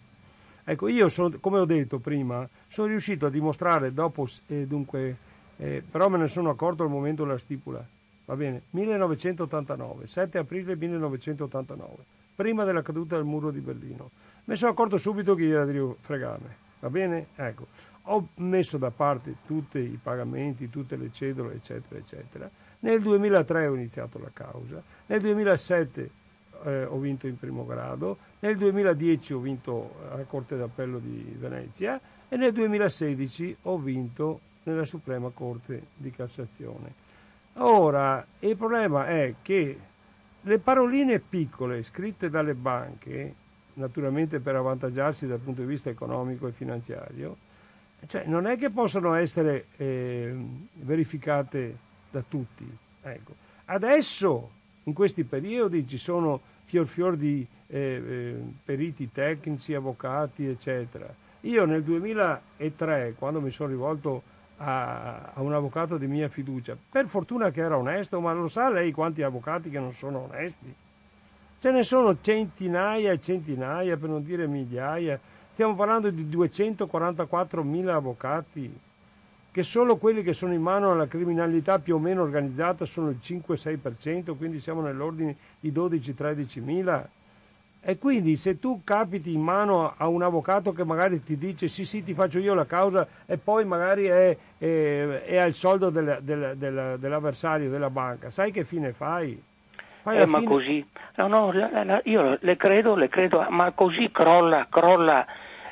Ecco, io sono, come ho detto prima, sono riuscito a dimostrare dopo, eh, dunque, eh, però me ne sono accorto al momento della stipula. Va bene, 1989, 7 aprile 1989, prima della caduta del muro di Berlino. Mi sono accorto subito che era di fregarmi. Va bene? Ecco ho messo da parte tutti i pagamenti, tutte le cedole, eccetera, eccetera. Nel 2003 ho iniziato la causa, nel 2007 eh, ho vinto in primo grado, nel 2010 ho vinto alla Corte d'Appello di Venezia e nel 2016 ho vinto nella Suprema Corte di Cassazione. Ora, il problema è che le paroline piccole scritte dalle banche, naturalmente per avvantaggiarsi dal punto di vista economico e finanziario, cioè, non è che possono essere eh, verificate da tutti. Ecco. Adesso, in questi periodi, ci sono fior fior di eh, eh, periti tecnici, avvocati, eccetera. Io nel 2003, quando mi sono rivolto a, a, un avvocato di mia fiducia, per fortuna che era onesto, ma lo sa lei quanti avvocati che non sono onesti? Ce ne sono centinaia e centinaia, per non dire migliaia, Stiamo parlando di 244.000 avvocati, che solo quelli che sono in mano alla criminalità più o meno organizzata sono il 5-6%, quindi siamo nell'ordine di 12-13.000. E quindi se tu capiti in mano a un avvocato che magari ti dice sì sì ti faccio io la causa e poi magari è, è, è al soldo del, del, del, dell'avversario della banca, sai che fine fai? fai eh, ma fine... così, no, no, la, la, io le credo, le credo, ma così crolla, crolla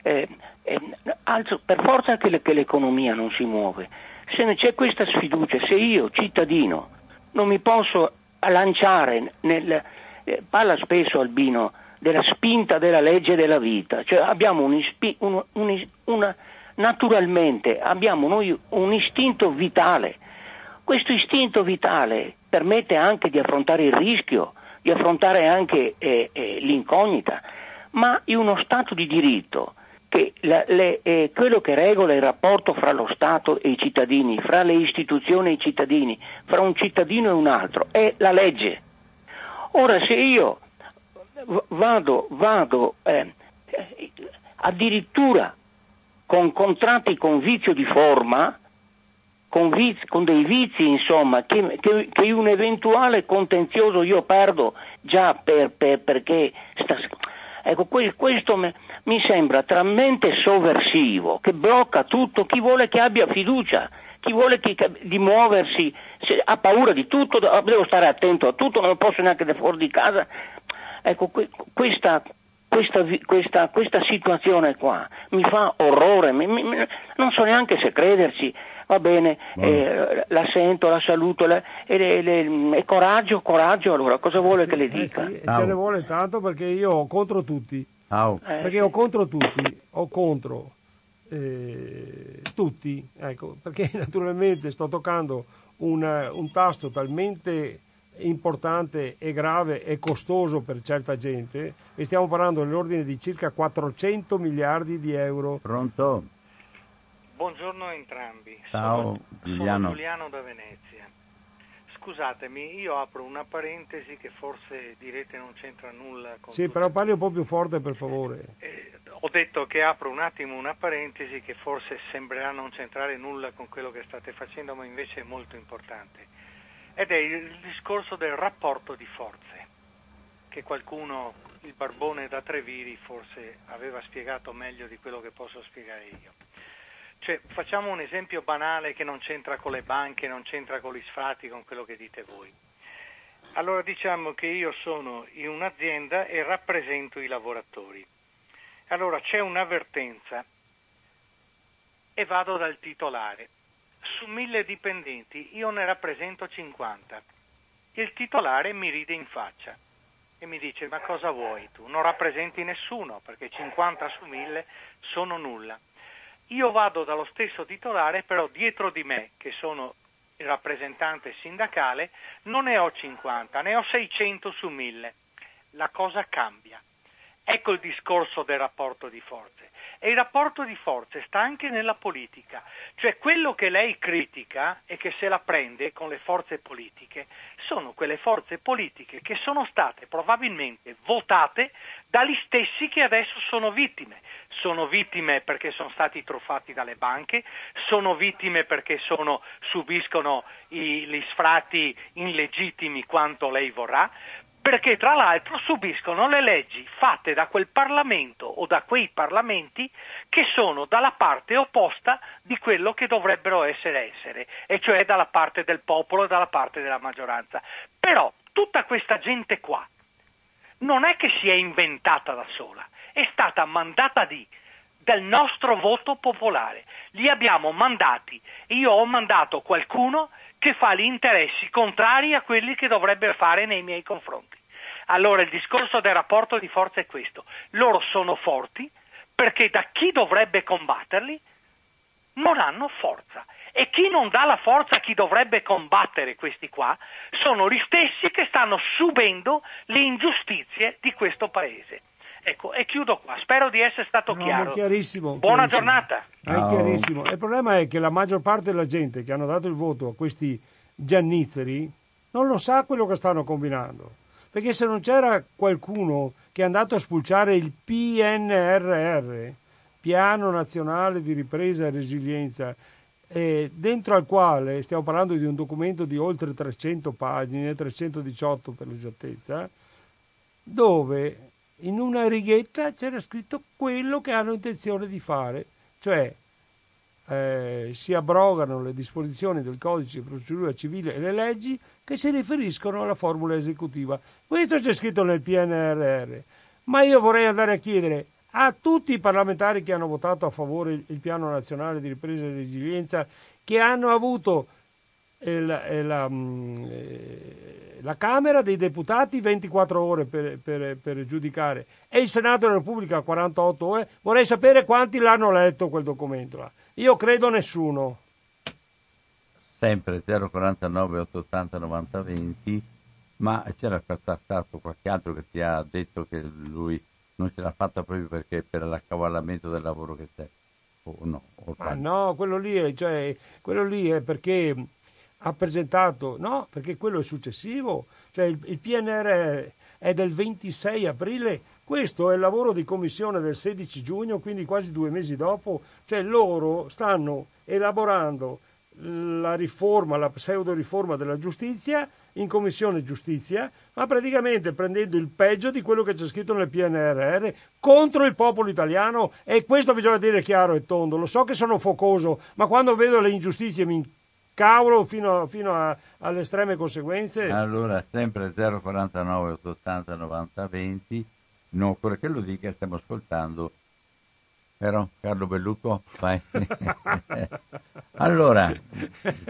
eh, eh, alzo, per forza che, le, che, l'economia non si muove. Se c'è questa sfiducia, se io, cittadino, non mi posso lanciare nel... Eh, parla spesso Albino della spinta della legge della vita, cioè abbiamo un, un, un, una naturalmente abbiamo noi un istinto vitale. Questo istinto vitale permette anche di affrontare il rischio, di affrontare anche eh, eh, l'incognita, ma in uno Stato di diritto che la, le, eh, quello che regola il rapporto fra lo Stato e i cittadini, fra le istituzioni e i cittadini, fra un cittadino e un altro, è la legge. Ora se io vado, vado eh, addirittura con contratti con vizio di forma, con, vizi, con dei vizi insomma, che, che, che, un eventuale contenzioso io perdo già per, per, perché sta, ecco, questo me, mi sembra talmente sovversivo che blocca tutto chi vuole che abbia fiducia chi vuole che, di muoversi ha paura di tutto, devo stare attento a tutto, non posso neanche fuori di casa. Ecco, questa, questa, questa, questa, situazione qua mi fa orrore, mi, mi, non so neanche se crederci. Va bene, eh, la sento, la saluto, la, e, le, le, e, coraggio, coraggio, allora cosa vuole eh sì, che le eh dica? Eh sì, ce ne vuole tanto perché io ho contro tutti. Oh. perché ho contro tutti, ho contro eh, tutti, ecco, perché [LAUGHS] naturalmente sto toccando un, un tasto talmente importante e grave e costoso per certa gente e stiamo parlando nell'ordine di circa 400 miliardi di euro. Pronto? Buongiorno a entrambi. Ciao sono, Giuliano. Sono Giuliano da Venezia. Scusatemi, io apro una parentesi che forse direte non c'entra nulla con... Sì, però parli un po' più forte per favore. Eh, ho detto che apro un attimo una parentesi che forse sembrerà non c'entrare nulla con quello che state facendo, ma invece è molto importante ed è il discorso del rapporto di forze, che qualcuno, il barbone da Treviri, forse aveva spiegato meglio di quello che posso spiegare io. Cioè, facciamo un esempio banale che non c'entra con le banche, non c'entra con gli sfratti, con quello che dite voi. Allora diciamo che io sono in un'azienda e rappresento i lavoratori. Allora c'è un'avvertenza e vado dal titolare su mille dipendenti io ne rappresento 50. Il titolare mi ride in faccia e mi dice ma cosa vuoi tu? Non rappresenti nessuno perché 50 su mille sono nulla. Io vado dallo stesso titolare però dietro di me che sono il rappresentante sindacale non ne ho 50, ne ho 600 su mille. La cosa cambia. Ecco il discorso del rapporto di forze. E il rapporto di forze sta anche nella politica, cioè quello che lei critica e che se la prende con le forze politiche sono quelle forze politiche che sono state probabilmente votate dagli stessi che adesso sono vittime. Sono vittime perché sono stati truffati dalle banche, sono vittime perché sono, subiscono i, gli sfratti illegittimi quanto lei vorrà, perché tra l'altro subiscono le leggi fatte da quel Parlamento o da quei Parlamenti che sono dalla parte opposta di quello che dovrebbero essere essere, e cioè dalla parte del popolo e dalla parte della maggioranza. Però tutta questa gente qua non è che si è inventata da sola, è stata mandata di del nostro voto popolare. Li abbiamo mandati. Io ho mandato qualcuno che fa gli interessi contrari a quelli che dovrebbe fare nei miei confronti. Allora il discorso del rapporto di forza è questo. Loro sono forti perché da chi dovrebbe combatterli non hanno forza. E chi non dà la forza a chi dovrebbe combattere questi qua sono gli stessi che stanno subendo le ingiustizie di questo paese. Ecco, e chiudo qua. Spero di essere stato no, chiaro. Chiarissimo. Buona chiarissimo. giornata. È chiarissimo. Il problema è che la maggior parte della gente che hanno dato il voto a questi giannizzeri non lo sa quello che stanno combinando. Perché se non c'era qualcuno che è andato a spulciare il PNRR, Piano Nazionale di Ripresa e Resilienza, eh, dentro al quale stiamo parlando di un documento di oltre 300 pagine, 318 per l'esattezza, dove in una righetta c'era scritto quello che hanno intenzione di fare, cioè eh, si abrogano le disposizioni del codice di procedura civile e le leggi che si riferiscono alla formula esecutiva. Questo c'è scritto nel PNRR, ma io vorrei andare a chiedere a tutti i parlamentari che hanno votato a favore il piano nazionale di ripresa e resilienza, che hanno avuto eh, la, eh, la, Camera dei Deputati 24 ore per, per, per, giudicare e il Senato della Repubblica 48 ore. Vorrei sapere quanti l'hanno letto quel documento là. Io credo nessuno. Sempre 049 880 90 20, ma c'era stato qualche altro che ti ha detto che lui non ce l'ha fatta proprio perché per l'accavallamento del lavoro che c'è. O no, o ah, no, quello lì, è, cioè, quello lì è perché ha presentato, no, perché quello è successivo, cioè il, il PNR è del 26 aprile, questo è il lavoro di commissione del 16 giugno, quindi quasi due mesi dopo, cioè loro stanno elaborando la riforma, la pseudo riforma della giustizia in commissione giustizia, ma praticamente prendendo il peggio di quello che c'è scritto nel PNRR contro il popolo italiano. E questo bisogna dire chiaro e tondo. Lo so che sono focoso, ma quando vedo le ingiustizie mi cavolo fino, fino a, alle estreme conseguenze. Allora, sempre 049 880 90 20, non occorre che lo dica, stiamo ascoltando. Però Carlo Bellucco, vai. [LAUGHS] allora,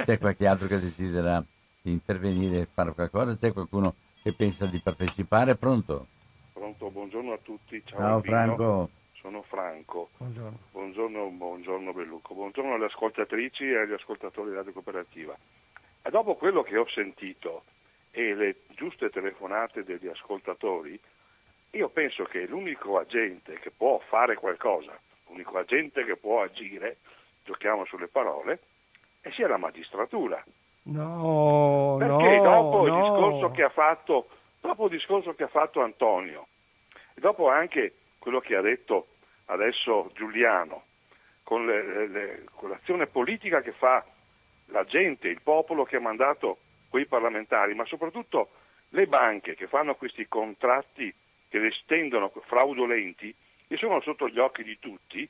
c'è qualche altro che desidera intervenire e fare qualcosa? C'è qualcuno che pensa di partecipare? Pronto? Pronto, buongiorno a tutti. Ciao, Ciao Franco sono Franco. Buongiorno. Buongiorno, buongiorno Bellucco. Buongiorno alle ascoltatrici e agli ascoltatori di Radio Cooperativa. E dopo quello che ho sentito e le giuste telefonate degli ascoltatori, io penso che l'unico agente che può fare qualcosa, l'unico agente che può agire, giochiamo sulle parole, e sia la magistratura. No, Perché no, dopo, no. Il discorso che ha fatto, dopo il discorso che ha fatto Antonio, e dopo anche quello che ha detto adesso Giuliano, con, le, le, con l'azione politica che fa la gente, il popolo che ha mandato quei parlamentari, ma soprattutto le banche che fanno questi contratti che le estendono fraudolenti, che sono sotto gli occhi di tutti,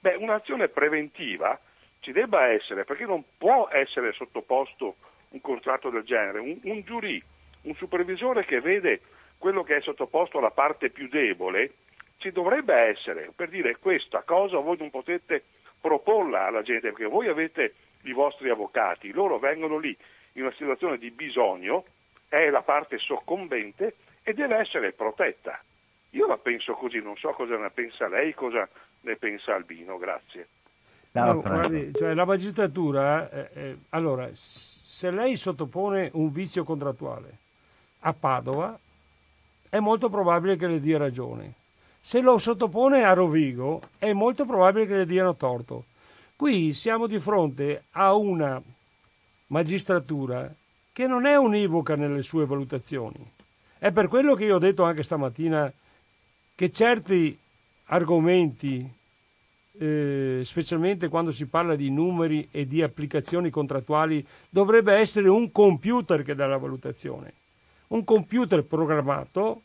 beh, un'azione preventiva ci debba essere, perché non può essere sottoposto un contratto del genere. Un, un giurì, un supervisore che vede quello che è sottoposto alla parte più debole, ci dovrebbe essere per dire questa cosa voi non potete proporla alla gente perché voi avete i vostri avvocati, loro vengono lì in una situazione di bisogno, è la parte soccombente e deve essere protetta. Io la penso così, non so cosa ne pensa lei, cosa ne pensa Albino, grazie. No, guardi, cioè la magistratura, eh, eh, allora, se lei sottopone un vizio contrattuale a Padova, è molto probabile che le dia ragione se lo sottopone a Rovigo è molto probabile che le diano torto. Qui siamo di fronte a una magistratura che non è univoca nelle sue valutazioni. È per quello che io ho detto anche stamattina che certi argomenti, eh, specialmente quando si parla di numeri e di applicazioni contrattuali, dovrebbe essere un computer che dà la valutazione. Un computer programmato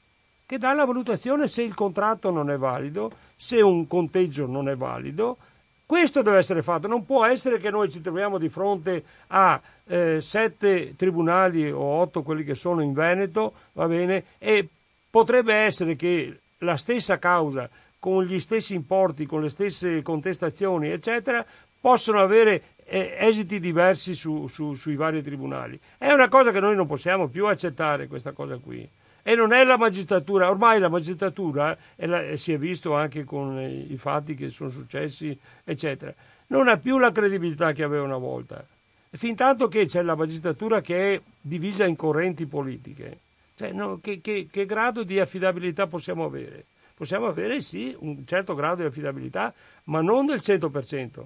che dà la valutazione se il contratto non è valido, se un conteggio non è valido. Questo deve essere fatto, non può essere che noi ci troviamo di fronte a eh, sette tribunali o otto quelli che sono in Veneto, va bene, e potrebbe essere che la stessa causa, con gli stessi importi, con le stesse contestazioni, eccetera, possono avere eh, esiti diversi su, su, sui vari tribunali. È una cosa che noi non possiamo più accettare, questa cosa qui e non è la magistratura, ormai la magistratura, e, la, e si è visto anche con i fatti che sono successi, eccetera, non ha più la credibilità che aveva una volta. Fin tanto che c'è la magistratura che è divisa in correnti politiche, cioè, no, che, che, che grado di affidabilità possiamo avere? Possiamo avere sì un certo grado di affidabilità, ma non del 100%.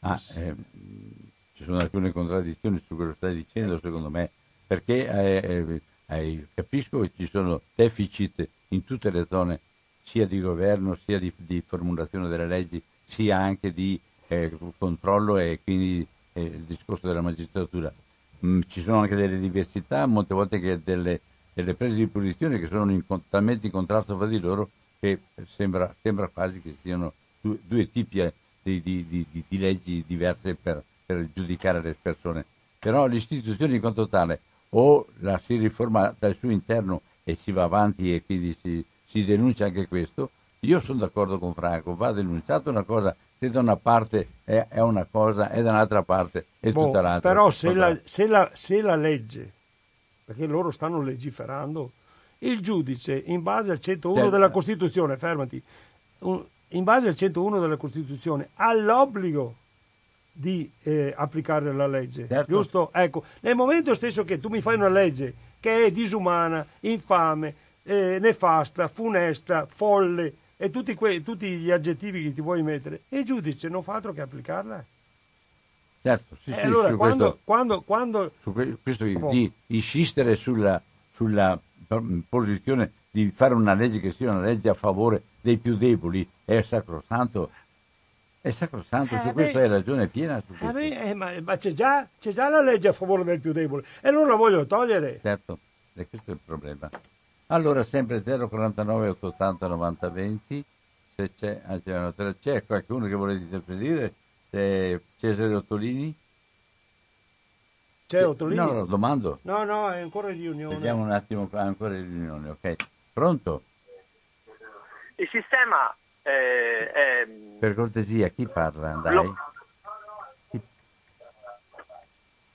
Ah, eh, ci sono alcune contraddizioni su quello che stai dicendo, secondo me, perché eh, eh capisco che ci sono deficit in tutte le zone, sia di governo, sia di, di formulazione delle leggi, sia anche di eh, controllo e quindi eh, il discorso della magistratura. Mm, ci sono anche delle diversità, molte volte delle, delle prese di posizione che sono in, talmente in contrasto fra di loro che sembra, sembra quasi che siano due, due tipi eh, di, di, di, leggi diverse per, per giudicare le persone. Però l'istituzione in quanto tale o la si riforma dal suo interno e si va avanti e quindi si, si denuncia anche questo, io sono d'accordo con Franco, va denunciata una cosa, se da una parte è, è una cosa e da un'altra parte è boh, tutta l'altra. Però se la, se, la, se la, legge perché loro stanno legiferando. Il giudice, in base al 101 Certo. della Costituzione, fermati, in base al 101 della Costituzione, ha l'obbligo di eh, applicare la legge, Certo. giusto? Ecco, nel momento stesso che tu mi fai una legge che è disumana, infame, eh, nefasta, funesta, folle e tutti, que- tutti gli aggettivi che ti vuoi mettere, il giudice non fa altro che applicarla. Certo, sì, E sì, Eh, allora, quando, questo, quando, quando que- questo Oh. di insistere sulla, sulla posizione di fare una legge che sia una legge a favore dei più deboli è sacrosanto. È sacrosanto, Eh, su beh. questo hai ragione piena. Su Eh questo. beh, eh, ma, ma c'è, già, c'è già la legge a favore del più debole e non la voglio togliere. Certo, e questo è il problema. Allora, sempre 049 880 90 20, se c'è, ah, c'è, qualcuno che vuole intervenire, c'è Cesare Ottolini? C'è Ottolini? No, lo domando. No, no, è ancora in riunione. Vediamo un attimo qua, ancora in riunione, ok. Pronto? Il sistema eh, è Per cortesia, chi parla? Dai. Lo- Chi-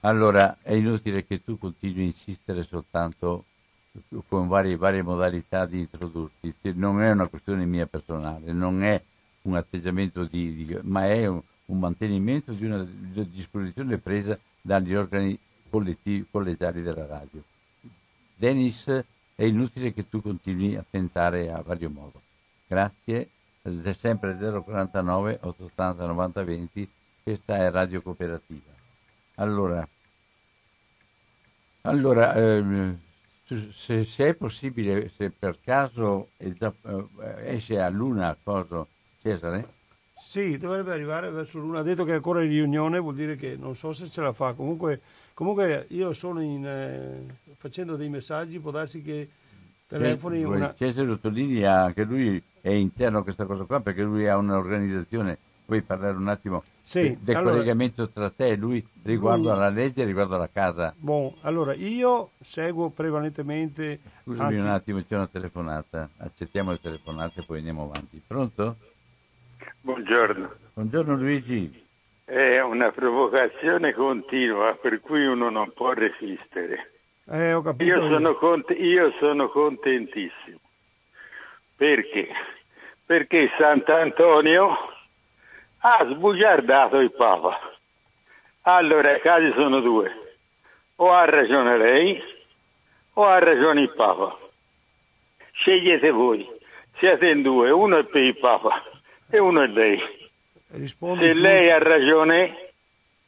Allora, è inutile che tu continui a insistere soltanto con varie, varie modalità di introdurti. Non è una questione mia personale, non è un atteggiamento di, di- ma è un, un mantenimento di una disposizione presa dagli organi collettivi, collegiali della radio. Dennis, è inutile che tu continui a tentare a vario modo. Grazie, sempre 049 880 90 20, questa è Radio Cooperativa. Allora, allora ehm, se, se è possibile, se per caso già- eh, esce a luna cosa, Cesare? Sì, dovrebbe arrivare verso l'una. Ha detto che è ancora in riunione, vuol dire che non so se ce la fa. Comunque, comunque io sono in, eh, facendo dei messaggi, può darsi che telefoni Cesare- una... Cesare Ottolini ha- anche lui è interno a questa cosa qua perché lui ha un'organizzazione. Vuoi parlare un attimo Sì, de- del allora- collegamento tra te e lui riguardo Lui- alla legge e riguardo alla casa? Bon, allora io seguo prevalentemente... Scusami anzi, un attimo, c'è una telefonata. Accettiamo le telefonate e poi andiamo avanti. Pronto? Buongiorno. Buongiorno Luigi. È una provocazione continua per cui uno non può resistere. Eh, ho capito. Io sono, cont- io sono contentissimo. Perché? Perché Sant'Antonio ha sbugiardato il Papa. Allora i casi sono due. O ha ragione lei o ha ragione il Papa. Scegliete voi. Siete in due, uno è per il Papa e uno è lei. Rispondi Se tu. lei ha ragione,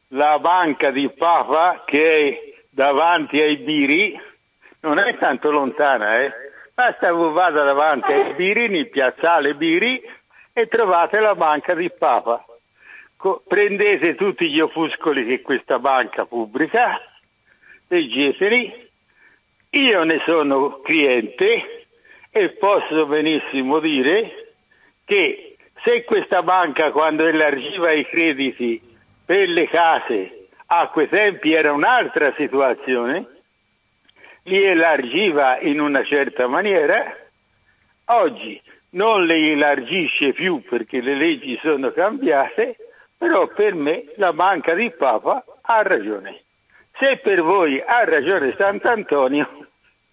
la banca di Papa che è davanti ai biri non è tanto lontana, eh? Basta voi vada davanti ai biri, nel piazzale biri e trovate la banca di Papa. Co- prendete tutti gli opuscoli che questa banca pubblica, leggeteli. Io ne sono cliente e posso benissimo dire che se questa banca quando elargiva i crediti per le case a quei tempi era un'altra situazione, li elargiva in una certa maniera, oggi non le elargisce più perché le leggi sono cambiate, però per me la banca di Papa ha ragione. Se per voi ha ragione Sant'Antonio,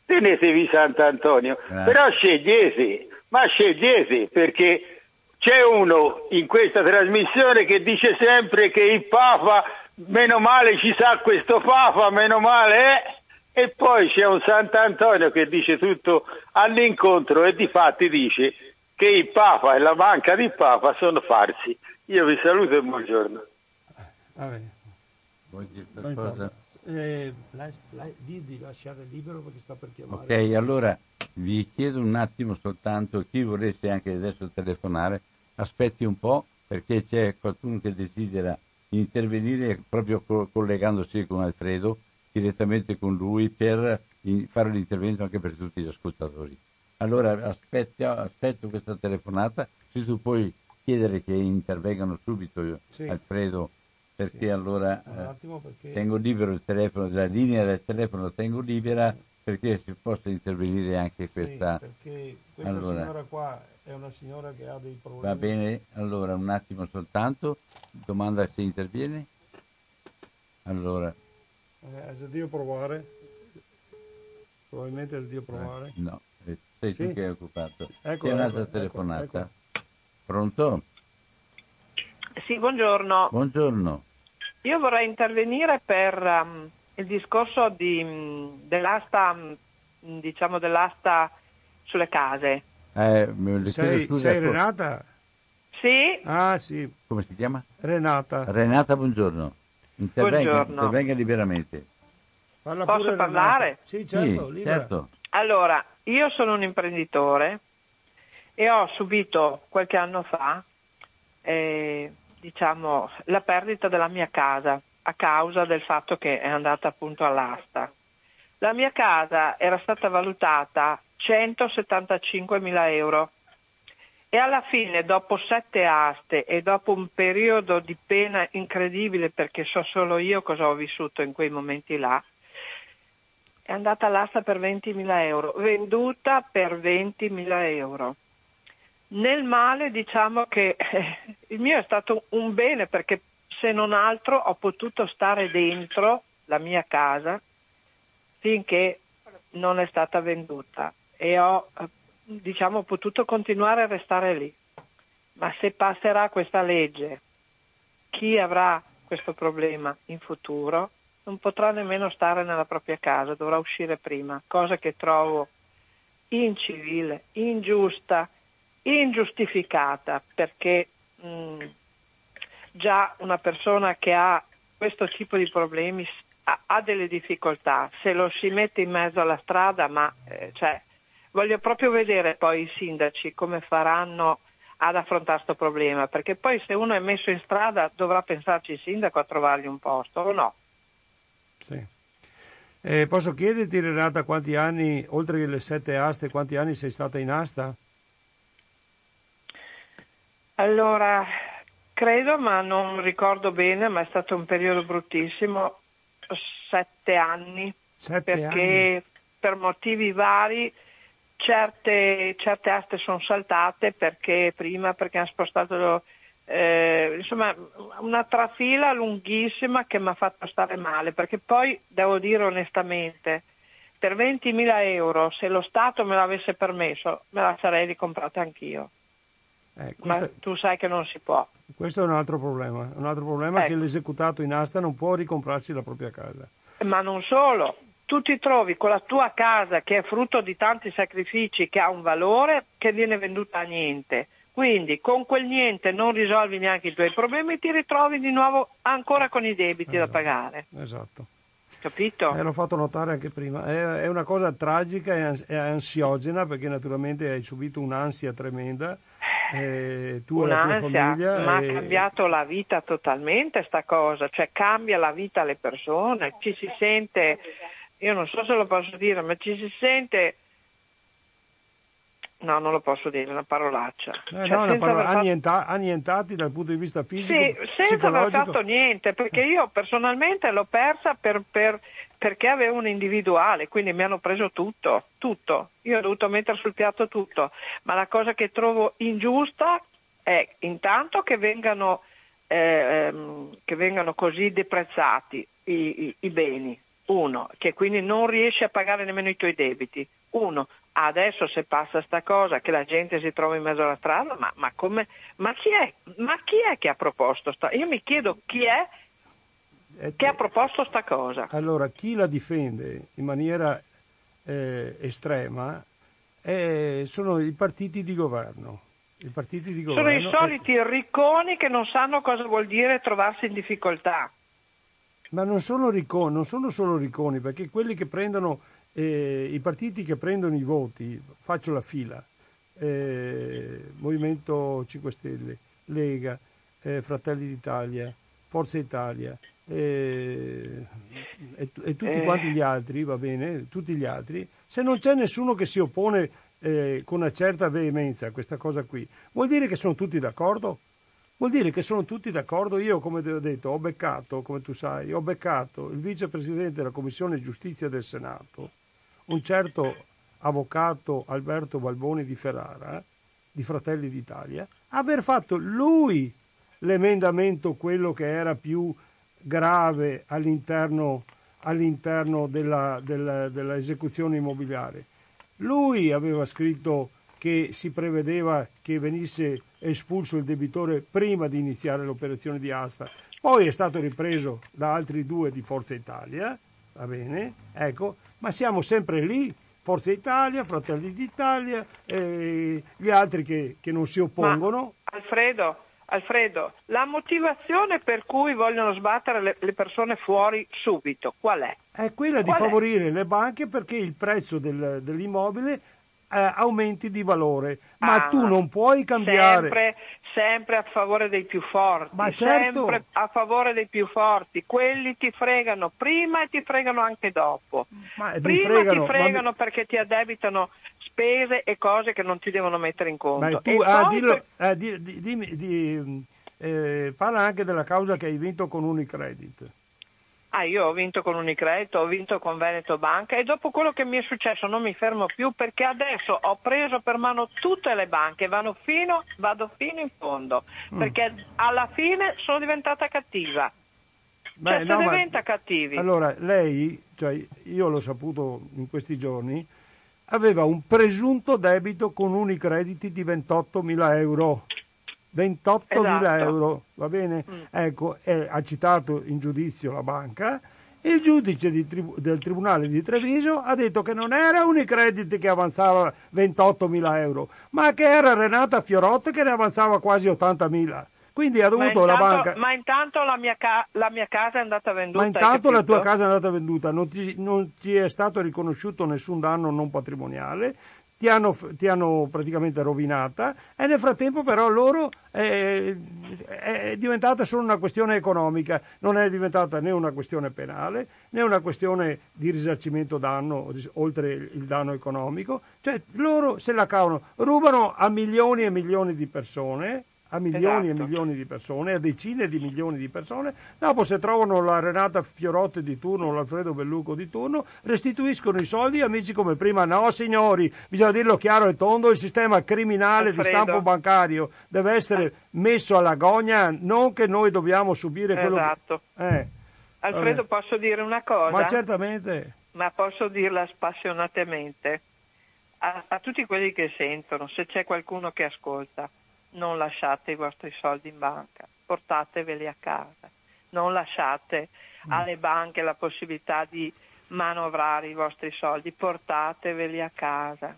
tenetevi Sant'Antonio, Eh. però scegliete, ma scegliete perché c'è uno in questa trasmissione che dice sempre che il Papa, meno male ci sa questo Papa, meno male è, e poi c'è un Sant'Antonio che dice tutto all'incontro e di fatti dice che il Papa e la banca di Papa sono farsi. Io vi saluto e buongiorno. Vabbè, Vuoi dire qualcosa? Eh, la- la- di, di lasciare libero perché sta per chiamare. Ok, allora vi chiedo un attimo soltanto, chi volesse anche adesso telefonare, aspetti un po' perché c'è qualcuno che desidera intervenire proprio co- collegandosi con Alfredo, direttamente con lui, per fare un intervento anche per tutti gli ascoltatori. Allora aspetti- aspetto questa telefonata, se tu puoi chiedere che intervengano subito Sì. Alfredo, perché Sì. allora... Eh, perché... tengo libero il telefono, la linea del telefono la tengo libera perché si possa intervenire anche Sì, questa. perché questa Allora. signora qua è una signora che ha dei problemi. Va bene, allora un attimo soltanto, domanda se interviene. Allora, Eh, devo provare. Probabilmente è Dio provare. Eh, no, eh, sei Sì? tu che hai occupato. Ecco, C'è un'altra ecco, telefonata. ecco, Pronto? Sì, buongiorno. Buongiorno. Io vorrei intervenire per um, il discorso di, um, dell'asta, um, diciamo dell'asta sulle case. Eh, Sei, scusa, sei co- Renata? Sì, Ah sì, Come si chiama? Renata. Renata, buongiorno. Intervenga, Buongiorno. intervenga liberamente. Parla Posso parlare? Sì, certo, sì, certo. allora, io sono un imprenditore e ho subito qualche anno fa, eh, diciamo, la perdita della mia casa a causa del fatto che è andata appunto all'asta. La mia casa era stata valutata 175 mila euro e alla fine, dopo sette aste e dopo un periodo di pena incredibile, perché so solo io cosa ho vissuto in quei momenti là, è andata all'asta per 20.000 euro, venduta per 20.000 euro. Nel male diciamo che eh, il mio è stato un bene perché se non altro ho potuto stare dentro la mia casa finché non è stata venduta e ho eh, diciamo potuto continuare a restare lì. Ma se passerà questa legge, chi avrà questo problema in futuro non potrà nemmeno stare nella propria casa, dovrà uscire prima, cosa che trovo incivile, ingiusta, ingiustificata, perché mh, già una persona che ha questo tipo di problemi ha, ha delle difficoltà, se lo si mette in mezzo alla strada, ma eh, cioè, voglio proprio vedere poi i sindaci come faranno ad affrontare questo problema, perché poi se uno è messo in strada dovrà pensarci il sindaco a trovargli un posto o no? Sì. Eh, posso chiederti Renata quanti anni, oltre che le sette aste, quanti anni sei stata in asta? Allora, credo, ma non ricordo bene, ma è stato un periodo bruttissimo, sette anni, Sette perché per motivi vari certe, certe aste sono saltate perché prima perché hanno spostato eh, insomma una trafila lunghissima che mi ha fatto stare male perché poi devo dire onestamente per 20.000 euro se lo Stato me l'avesse permesso me la sarei ricomprata anch'io Eh, ma questo, tu sai che non si può questo è un altro problema. Un altro problema è che Ecco. l'esecutato in asta non può ricomprarsi la propria casa. Ma non solo, tu ti trovi con la tua casa che è frutto di tanti sacrifici, che ha un valore, che viene venduta a niente. Quindi con quel niente non risolvi neanche i tuoi problemi e ti ritrovi di nuovo ancora con i debiti da pagare. Esatto. Capito? Eh, l'ho fatto notare anche prima. È, è una cosa tragica e ans- e ansiogena perché naturalmente hai subito un'ansia tremenda. eh, tu e la tua Un'ansia, famiglia. ma ha e- cambiato la vita totalmente sta cosa, cioè cambia la vita alle persone, ci si sente, io non so se lo posso dire, ma ci si sente, no non lo posso dire, è una parolaccia. Eh, Cioè, no, una parola- fatto- annienta- annientati dal punto di vista fisico, Sì, senza aver fatto niente, perché io personalmente l'ho persa per- per- perché avevo un individuale, quindi mi hanno preso tutto, tutto. Io ho dovuto mettere sul piatto tutto, ma la cosa che trovo ingiusta è intanto che vengano, eh, ehm, che vengano così deprezzati i, i- i beni, uno, che quindi non riesci a pagare nemmeno i tuoi debiti, uno. Adesso se passa sta cosa che la gente si trova in mezzo alla strada, ma, ma come, ma chi è, ma chi è che ha proposto sta? Io mi chiedo chi è Eh, che ha proposto sta cosa. Allora, chi la difende in maniera eh, estrema eh, sono i partiti di governo. I partiti di Sono governo i soliti ricconi che non sanno cosa vuol dire trovarsi in difficoltà. Ma non sono ricconi, non sono solo ricconi, perché quelli che prendono, eh, i partiti che prendono i voti, faccio la fila, eh, Movimento 5 Stelle, Lega, eh, Fratelli d'Italia, Forza Italia eh, e, e tutti Eh. quanti gli altri, va bene, tutti gli altri, se non c'è nessuno che si oppone eh, con una certa veemenza a questa cosa qui, vuol dire che sono tutti d'accordo? Vuol dire che sono tutti d'accordo. Io, come ti ho detto, ho beccato, come tu sai, ho beccato il vicepresidente della Commissione Giustizia del Senato, un certo avvocato Alberto Balboni di Ferrara, di Fratelli d'Italia, aver fatto lui l'emendamento, quello che era più grave all'interno, all'interno della, della, dell'esecuzione immobiliare. Lui aveva scritto che si prevedeva che venisse espulso il debitore prima di iniziare l'operazione di asta, poi è stato ripreso da altri due di Forza Italia, va bene, ecco, ma siamo sempre lì, Forza Italia, Fratelli d'Italia, eh, gli altri che, che, non si oppongono. Ma, Alfredo, Alfredo, la motivazione per cui vogliono sbattere le, le persone fuori subito, qual è? È quella qual di favorire è? le banche perché il prezzo del, dell'immobile eh, aumenti di valore, ma ah, tu non puoi cambiare. Sempre, sempre a favore dei più forti, ma certo. sempre a favore dei più forti. Quelli ti fregano prima e ti fregano anche dopo. Ma prima fregano, ti fregano ma... perché ti addebitano spese e cose che non ti devono mettere in conto. Ma tu, ah, dillo, eh, di, di, di, di eh, parla anche della causa che hai vinto con Unicredit. Ah, io ho vinto con Unicredit, ho vinto con Veneto Banca e dopo quello che mi è successo non mi fermo più perché adesso ho preso per mano tutte le banche, vado fino, vado fino in fondo, mm. perché alla fine sono diventata cattiva. Beh, cioè, no, diventa cattivi. Allora, lei, cioè, io l'ho saputo in questi giorni, aveva un presunto debito con Unicredit di 28.000 euro. 28.000 esatto. euro, va bene? Mm. Ecco, eh, ha citato in giudizio la banca e il giudice tri- del Tribunale di Treviso ha detto che non era Unicredit che avanzava 28.000 euro, ma che era Renata Fiorotte che ne avanzava quasi 80.000. Quindi ha dovuto intanto, la banca. Ma intanto la mia, ca- la mia, casa è andata venduta. Ma intanto la tua casa è andata venduta, non ti, non ti è stato riconosciuto nessun danno non patrimoniale ti hanno, ti hanno, praticamente rovinata e nel frattempo però loro è, è, diventata solo una questione economica, non è diventata né una questione penale né una questione di risarcimento danno oltre il danno economico, cioè loro se la cavano, rubano a milioni e milioni di persone a milioni esatto. e milioni di persone, a decine di milioni di persone, dopo se trovano la Renata Fiorotte di turno o l'Alfredo Belluco di turno, restituiscono i soldi amici come prima. No signori, bisogna dirlo chiaro e tondo, il sistema criminale Alfredo. di stampo bancario deve essere messo alla gogna, non che noi dobbiamo subire quello esatto. che... Eh. Alfredo, Vabbè. posso dire una cosa? Ma certamente. Ma posso dirla spassionatamente. A, a tutti quelli che sentono, se c'è qualcuno che ascolta, non lasciate i vostri soldi in banca, portateveli a casa, non lasciate mm. alle banche la possibilità di manovrare i vostri soldi, portateveli a casa,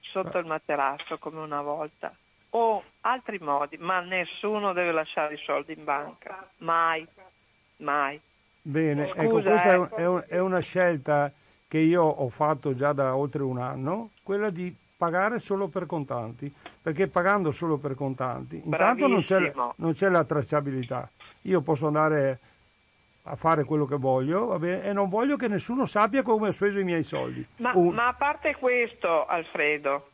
sotto il materasso come una volta, o altri modi, ma nessuno deve lasciare i soldi in banca, mai, mai. Bene, Scusa, ecco, questa ecco. È, un, è una scelta che io ho fatto già da oltre un anno, quella di pagare solo per contanti, perché pagando solo per contanti, intanto non c'è, non c'è, la tracciabilità. Io posso andare a fare quello che voglio bene, e non voglio che nessuno sappia come ho speso i miei soldi. Ma, Un... ma a parte questo, Alfredo,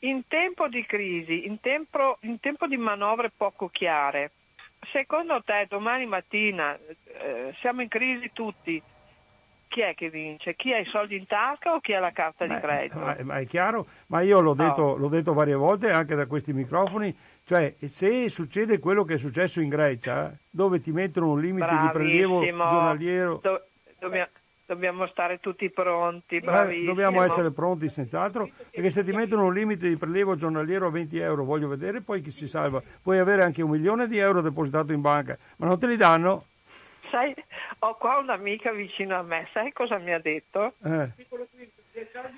in tempo di crisi, in tempo, in tempo di manovre poco chiare, secondo te domani mattina eh, siamo in crisi tutti, chi è che vince? Chi ha i soldi in tasca o chi ha la carta di credito? Ma, ma, è chiaro, ma io l'ho detto, l'ho detto, varie volte anche da questi microfoni, cioè se succede quello che è successo in Grecia, dove ti mettono un limite Bravissimo. di prelievo giornaliero... Do, dobbiamo, dobbiamo stare tutti pronti, eh, dobbiamo essere pronti senz'altro, perché se ti mettono un limite di prelievo giornaliero a 20 euro, voglio vedere poi chi si salva. Puoi avere anche un milione di euro depositato in banca, ma non te li danno sai, ho qua un'amica vicino a me, sai cosa mi ha detto? Eh.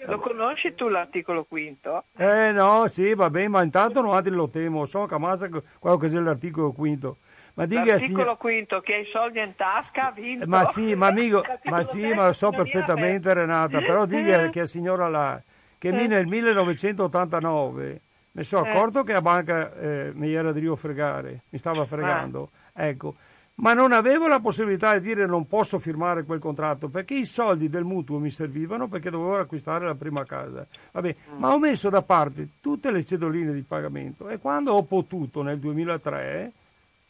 Lo conosci tu l'articolo quinto? Eh no, sì, va bene, ma intanto non lo temo, so che massa quello che è l'articolo quinto. Ma dica, l'articolo signor... quinto che hai soldi in tasca ha vinto. Ma sì, ma amico, [LAUGHS] ma sì, ma lo so perfettamente Renata, però dica che signora là, che eh. nel 1989 mi sono eh. accorto che la banca eh, mi era di fregare, mi stava fregando. Ah. Ecco, ma non avevo la possibilità di dire non posso firmare quel contratto perché i soldi del mutuo mi servivano perché dovevo acquistare la prima casa. Vabbè, mm. ma ho messo da parte tutte le cedoline di pagamento e quando ho potuto nel 2003,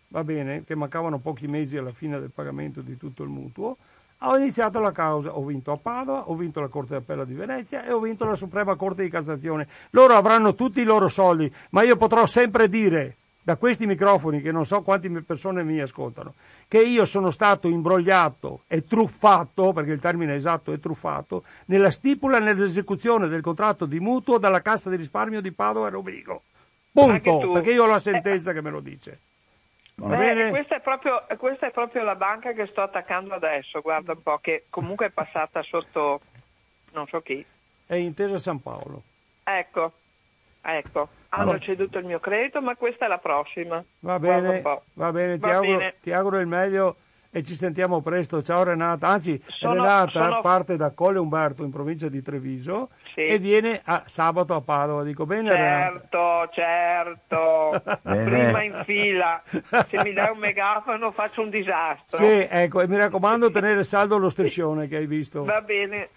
va bene, che mancavano pochi mesi alla fine del pagamento di tutto il mutuo, ho iniziato la causa, ho vinto a Padova, ho vinto la Corte d'Appello di Venezia e ho vinto la Suprema Corte di Cassazione. Loro avranno tutti i loro soldi, ma io potrò sempre dire da questi microfoni, che non so quante persone mi ascoltano, che io sono stato imbrogliato e truffato, perché il termine esatto è truffato, nella stipula e nell'esecuzione del contratto di mutuo dalla Cassa di risparmio di Padova e Rovigo. Punto, perché io ho la sentenza che me lo dice. Beh, questa, è proprio, questa è proprio la banca che sto attaccando adesso, guarda un po', che comunque è passata sotto non so chi. È Intesa San Paolo. Ecco, ecco. Hanno allora. ceduto il mio credito, ma questa è la prossima. Va bene, va bene, ti, va auguro, bene. ti auguro il meglio e ci sentiamo presto. Ciao Renata. Anzi, sono, Renata sono... parte da Colle Umberto in provincia di Treviso sì. e viene a, sabato a Padova. Dico bene certo, Renata? Certo, [LAUGHS] Prima in fila. Se mi dai un megafono faccio un disastro. Sì, ecco, e mi raccomando tenere saldo lo striscione che hai visto. Va bene.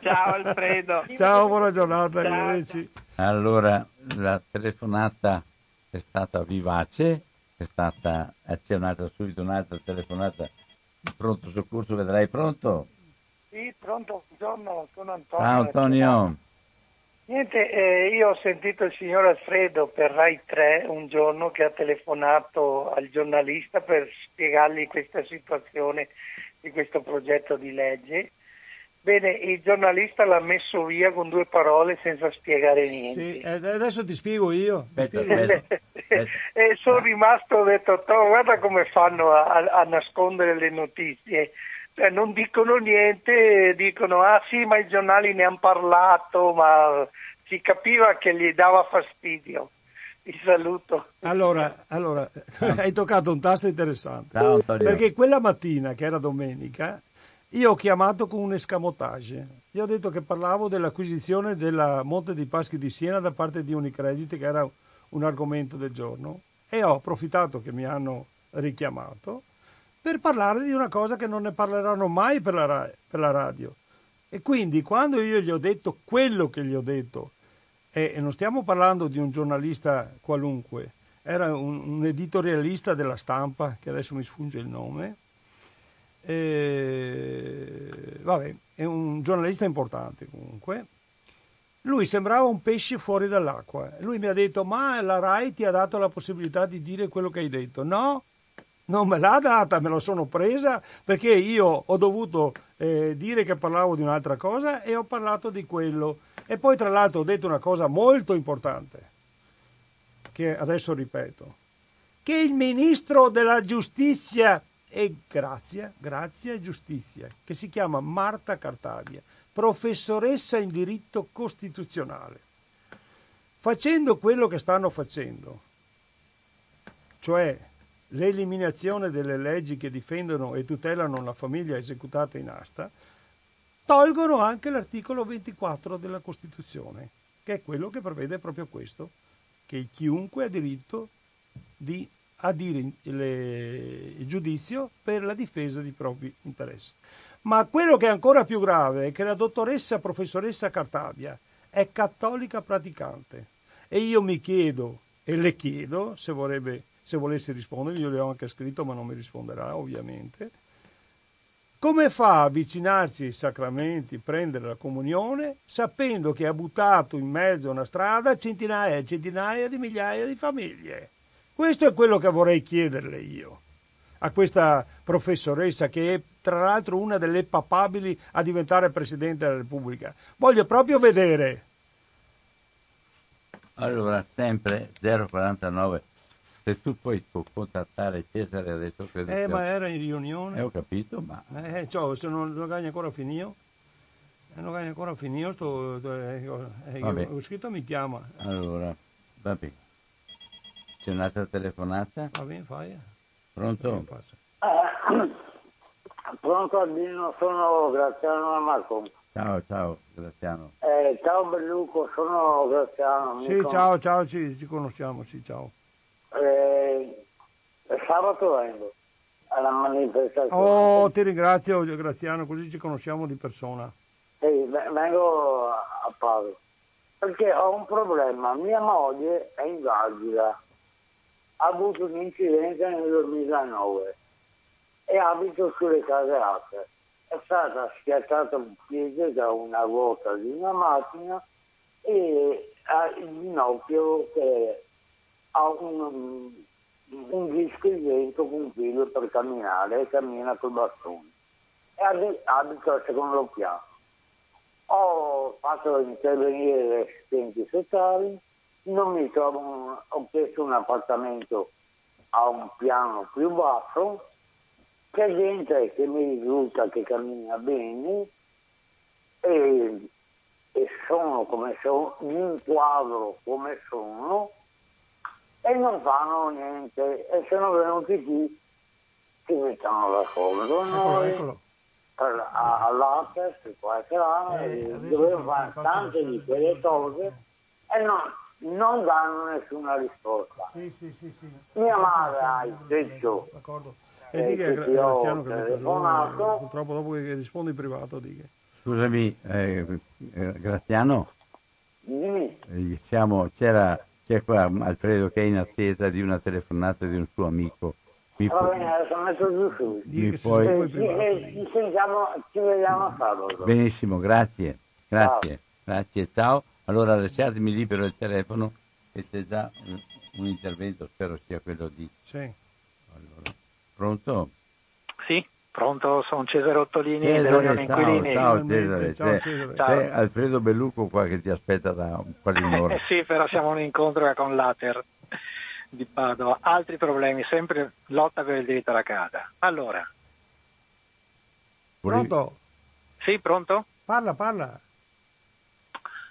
Ciao Alfredo. [LAUGHS] ciao, buona giornata. Ciao, ciao. Allora, la telefonata è stata vivace, è stata accennata subito un'altra telefonata Pronto soccorso, vedrai pronto? Sì, pronto, buongiorno, sono Antonio. Ciao Antonio. Niente, eh, io ho sentito il signor Alfredo per Rai 3 un giorno che ha telefonato al giornalista per spiegargli questa situazione di questo progetto di legge Bene, il giornalista l'ha messo via con due parole senza spiegare niente. Sì, adesso ti spiego io. Aspetta, aspetta, [LAUGHS] e sono rimasto, ho detto, guarda come fanno a, a nascondere le notizie. Cioè, non dicono niente, dicono, ah sì, ma i giornali ne hanno parlato, ma si capiva che gli dava fastidio. Ti saluto. Allora, allora [LAUGHS] hai toccato un tasto interessante. Ciao, perché quella mattina, che era domenica, io ho chiamato con un escamotage. Io ho detto che parlavo dell'acquisizione della Monte dei Paschi di Siena da parte di Unicredit, che era un argomento del giorno, e ho approfittato che mi hanno richiamato per parlare di una cosa che non ne parleranno mai per la, per la radio. E quindi quando io gli ho detto quello che gli ho detto, e, e non stiamo parlando di un giornalista qualunque, era un, un editorialista della stampa, che adesso mi sfugge il nome, eh, vabbè, è un giornalista importante comunque. Lui sembrava un pesce fuori dall'acqua. Lui mi ha detto: Ma la Rai ti ha dato la possibilità di dire quello che hai detto? No, non me l'ha data, me la sono presa perché io ho dovuto eh, dire che parlavo di un'altra cosa e ho parlato di quello. E poi, tra l'altro, ho detto una cosa molto importante, che adesso ripeto: che il ministro della giustizia e Grazia, Grazia e Giustizia, che si chiama Marta Cartavia, professoressa in diritto costituzionale. Facendo quello che stanno facendo, cioè l'eliminazione delle leggi che difendono e tutelano la famiglia esecutata in asta, tolgono anche l'articolo 24 della Costituzione, che è quello che prevede proprio questo, che chiunque ha diritto di a dire il giudizio per la difesa dei propri interessi. Ma quello che è ancora più grave è che la dottoressa professoressa Cartavia è cattolica praticante e io mi chiedo e le chiedo se, vorrebbe, se volesse rispondere, io le ho anche scritto ma non mi risponderà ovviamente, come fa a avvicinarsi ai sacramenti, prendere la comunione, sapendo che ha buttato in mezzo a una strada centinaia e centinaia di migliaia di famiglie? Questo è quello che vorrei chiederle io a questa professoressa che è tra l'altro una delle papabili a diventare Presidente della Repubblica. Voglio proprio vedere. Allora, sempre 049, se tu puoi contattare Cesare adesso credo Eh, ma era in riunione. Eh, ho capito, ma... Eh, cioè, se non lo gagna ancora finito. Non gagna ancora finito, sto, eh, eh, ho scritto mi chiama. Allora, va bene. C'è un'altra telefonata? Va bene, fai. Pronto? Eh, [COUGHS] pronto Albino, sono Graziano Marco. Ciao, ciao Graziano. Eh, ciao Belluco, sono Graziano. Sì, ciao, ciao, ci, ci, conosciamo, sì, ciao. Eh, sabato vengo alla manifestazione. Oh, ti ringrazio Graziano, così ci conosciamo di persona. Sì, vengo a Padova. Perché ho un problema, mia moglie è invalida ha avuto un incidente nel 2009 e abito sulle case alte. È stata schiacciata un piede da una ruota di una macchina e ha il ginocchio che ha un, un disco di vento con un figlio per camminare e cammina col bastone e abito al secondo piano. Ho fatto intervenire gli assistenti sociali, non mi trovo, un, ho chiesto un appartamento a un piano più basso, c'è gente che mi risulta che cammina bene e, e sono come sono, mi inquadro come sono e non fanno niente e sono venuti qui si mettono d'accordo con noi eccolo, eccolo. all'Aper si può essere eh, dovevo fare tante di quelle cose e non, non danno nessuna risposta sì, sì, sì, sì. mia madre ha il tetto e eh, dica che Graziano che telefonato. purtroppo dopo che rispondo in privato dica. scusami eh, eh, Graziano Dimmi. Eh, siamo, c'era c'è qua Alfredo che è in attesa di una telefonata di un suo amico. Mi Va bene, adesso metto giù su. Mi puoi... ci, ci, sentiamo, ci vediamo sabato. Benissimo, grazie. Grazie, ciao. grazie, ciao. Allora lasciatemi libero il telefono che c'è già un, un intervento, spero sia quello di... Sì. Allora, pronto? Sì. Pronto, sono Cesare Ottolini Cesare, dell'Unione Inquilini. Ciao Cesare, ciao, Cesare. Ciao. C'è Alfredo Belluco qua che ti aspetta da quasi un'ora. Eh [LAUGHS] sì, però siamo un incontro con l'Ater di Padova. Altri problemi, sempre lotta per il diritto alla casa. Allora. Pronto? Sì, pronto? Parla, parla.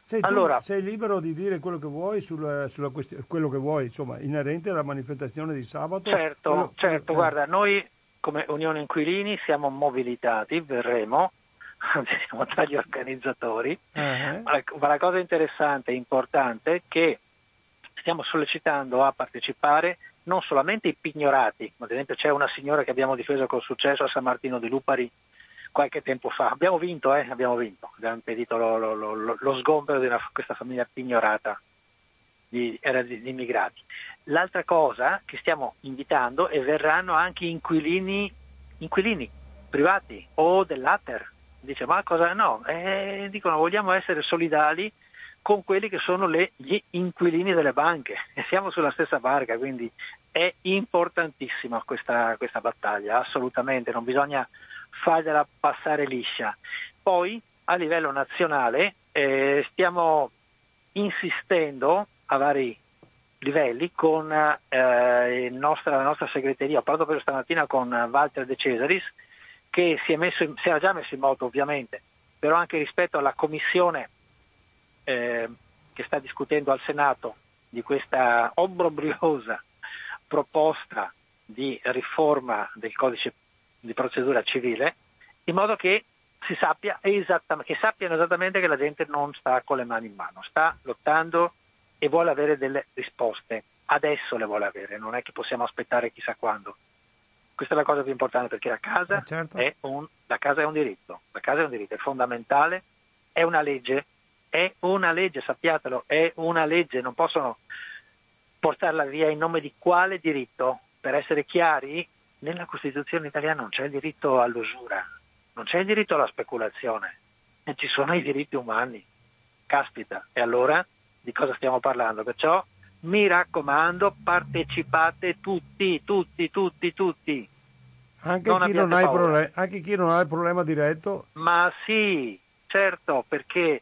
Sei, allora, sei libero di dire quello che vuoi sulla, sulla questione, quello che vuoi, insomma, inerente alla manifestazione di sabato? Certo, quello, certo, eh. guarda, noi come Unione Inquilini siamo mobilitati, verremo, [LAUGHS] siamo tra gli organizzatori, uh-huh. ma, la, ma la cosa interessante e importante è che stiamo sollecitando a partecipare non solamente i pignorati, ad esempio c'è una signora che abbiamo difeso con successo a San Martino di Lupari qualche tempo fa, abbiamo vinto, eh? abbiamo vinto, abbiamo impedito lo, lo, lo, lo sgombero di una, questa famiglia pignorata di, di, di immigrati. L'altra cosa che stiamo invitando e verranno anche inquilini, inquilini privati o dell'Ater. Dice ma cosa no? Eh, dicono vogliamo essere solidali con quelli che sono le, gli inquilini delle banche [LAUGHS] e siamo sulla stessa barca, quindi è importantissima questa, questa battaglia, assolutamente, non bisogna fargliela passare liscia. Poi a livello nazionale eh, stiamo insistendo a vari livelli con eh, nostra, la nostra segreteria. Ho parlato proprio stamattina con Walter De Cesaris che si, in, si, era già messo in moto ovviamente, però anche rispetto alla commissione eh, che sta discutendo al Senato di questa obbrobriosa proposta di riforma del codice di procedura civile, in modo che si sappia esattamente, che sappiano esattamente che la gente non sta con le mani in mano, sta lottando e vuole avere delle risposte. Adesso le vuole avere, non è che possiamo aspettare chissà quando. Questa è la cosa più importante perché la casa, eh certo. è, un, la casa è un diritto, la casa è un diritto, è fondamentale, è una legge, è una legge, sappiatelo, è una legge, non possono portarla via in nome di quale diritto? Per essere chiari, nella Costituzione italiana non c'è il diritto all'usura, non c'è il diritto alla speculazione, e ci sono i diritti umani. Caspita, e allora di cosa stiamo parlando. Perciò mi raccomando, partecipate tutti, tutti, tutti, tutti. Anche, chi non, problem- anche chi non ha il problema diretto? Ma sì, certo, perché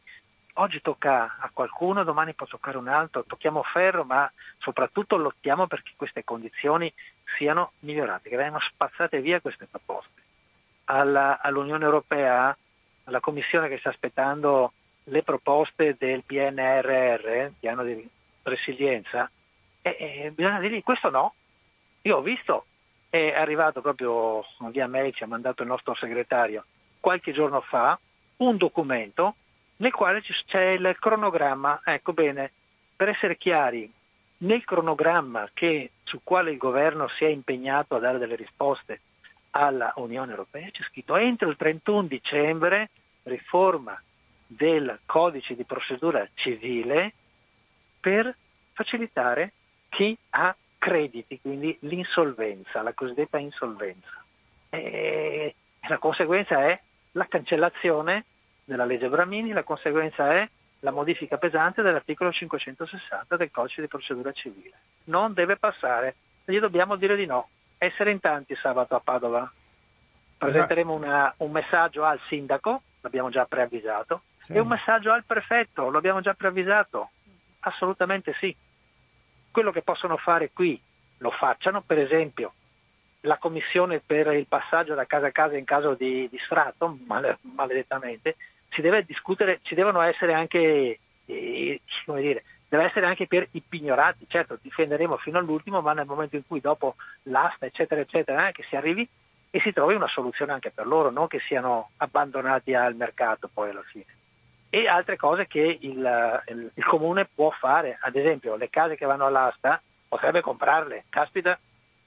oggi tocca a qualcuno, domani può toccare un altro, tocchiamo ferro, ma soprattutto lottiamo perché queste condizioni siano migliorate, che vengano spazzate via queste proposte. Alla, all'Unione Europea, alla Commissione che sta aspettando le proposte del PNRR, piano di resilienza, e, e bisogna dire questo no. Io ho visto, è arrivato proprio via mail, ci ha mandato il nostro segretario qualche giorno fa, un documento nel quale c'è il cronogramma. Ecco bene, per essere chiari, nel cronogramma che, sul quale il governo si è impegnato a dare delle risposte alla Unione Europea c'è scritto entro il 31 dicembre riforma del codice di procedura civile per facilitare chi ha crediti, quindi l'insolvenza, la cosiddetta insolvenza. E la conseguenza è la cancellazione della legge Bramini, la conseguenza è la modifica pesante dell'articolo 560 del codice di procedura civile. Non deve passare gli dobbiamo dire di no. Essere in tanti sabato a Padova. Presenteremo una, un messaggio al sindaco, l'abbiamo già preavvisato, sì. e un messaggio al prefetto, lo abbiamo già preavvisato. Assolutamente sì. Quello che possono fare qui lo facciano, per esempio la commissione per il passaggio da casa a casa in caso di, di sfratto, male, maledettamente, si deve discutere, ci devono essere anche, eh, come dire, deve essere anche per i pignorati, certo difenderemo fino all'ultimo, ma nel momento in cui dopo l'asta, eccetera, eccetera, eh, che si arrivi e si trovi una soluzione anche per loro, non che siano abbandonati al mercato poi alla fine. E altre cose che il, il, il comune può fare, ad esempio le case che vanno all'asta potrebbe comprarle, caspita,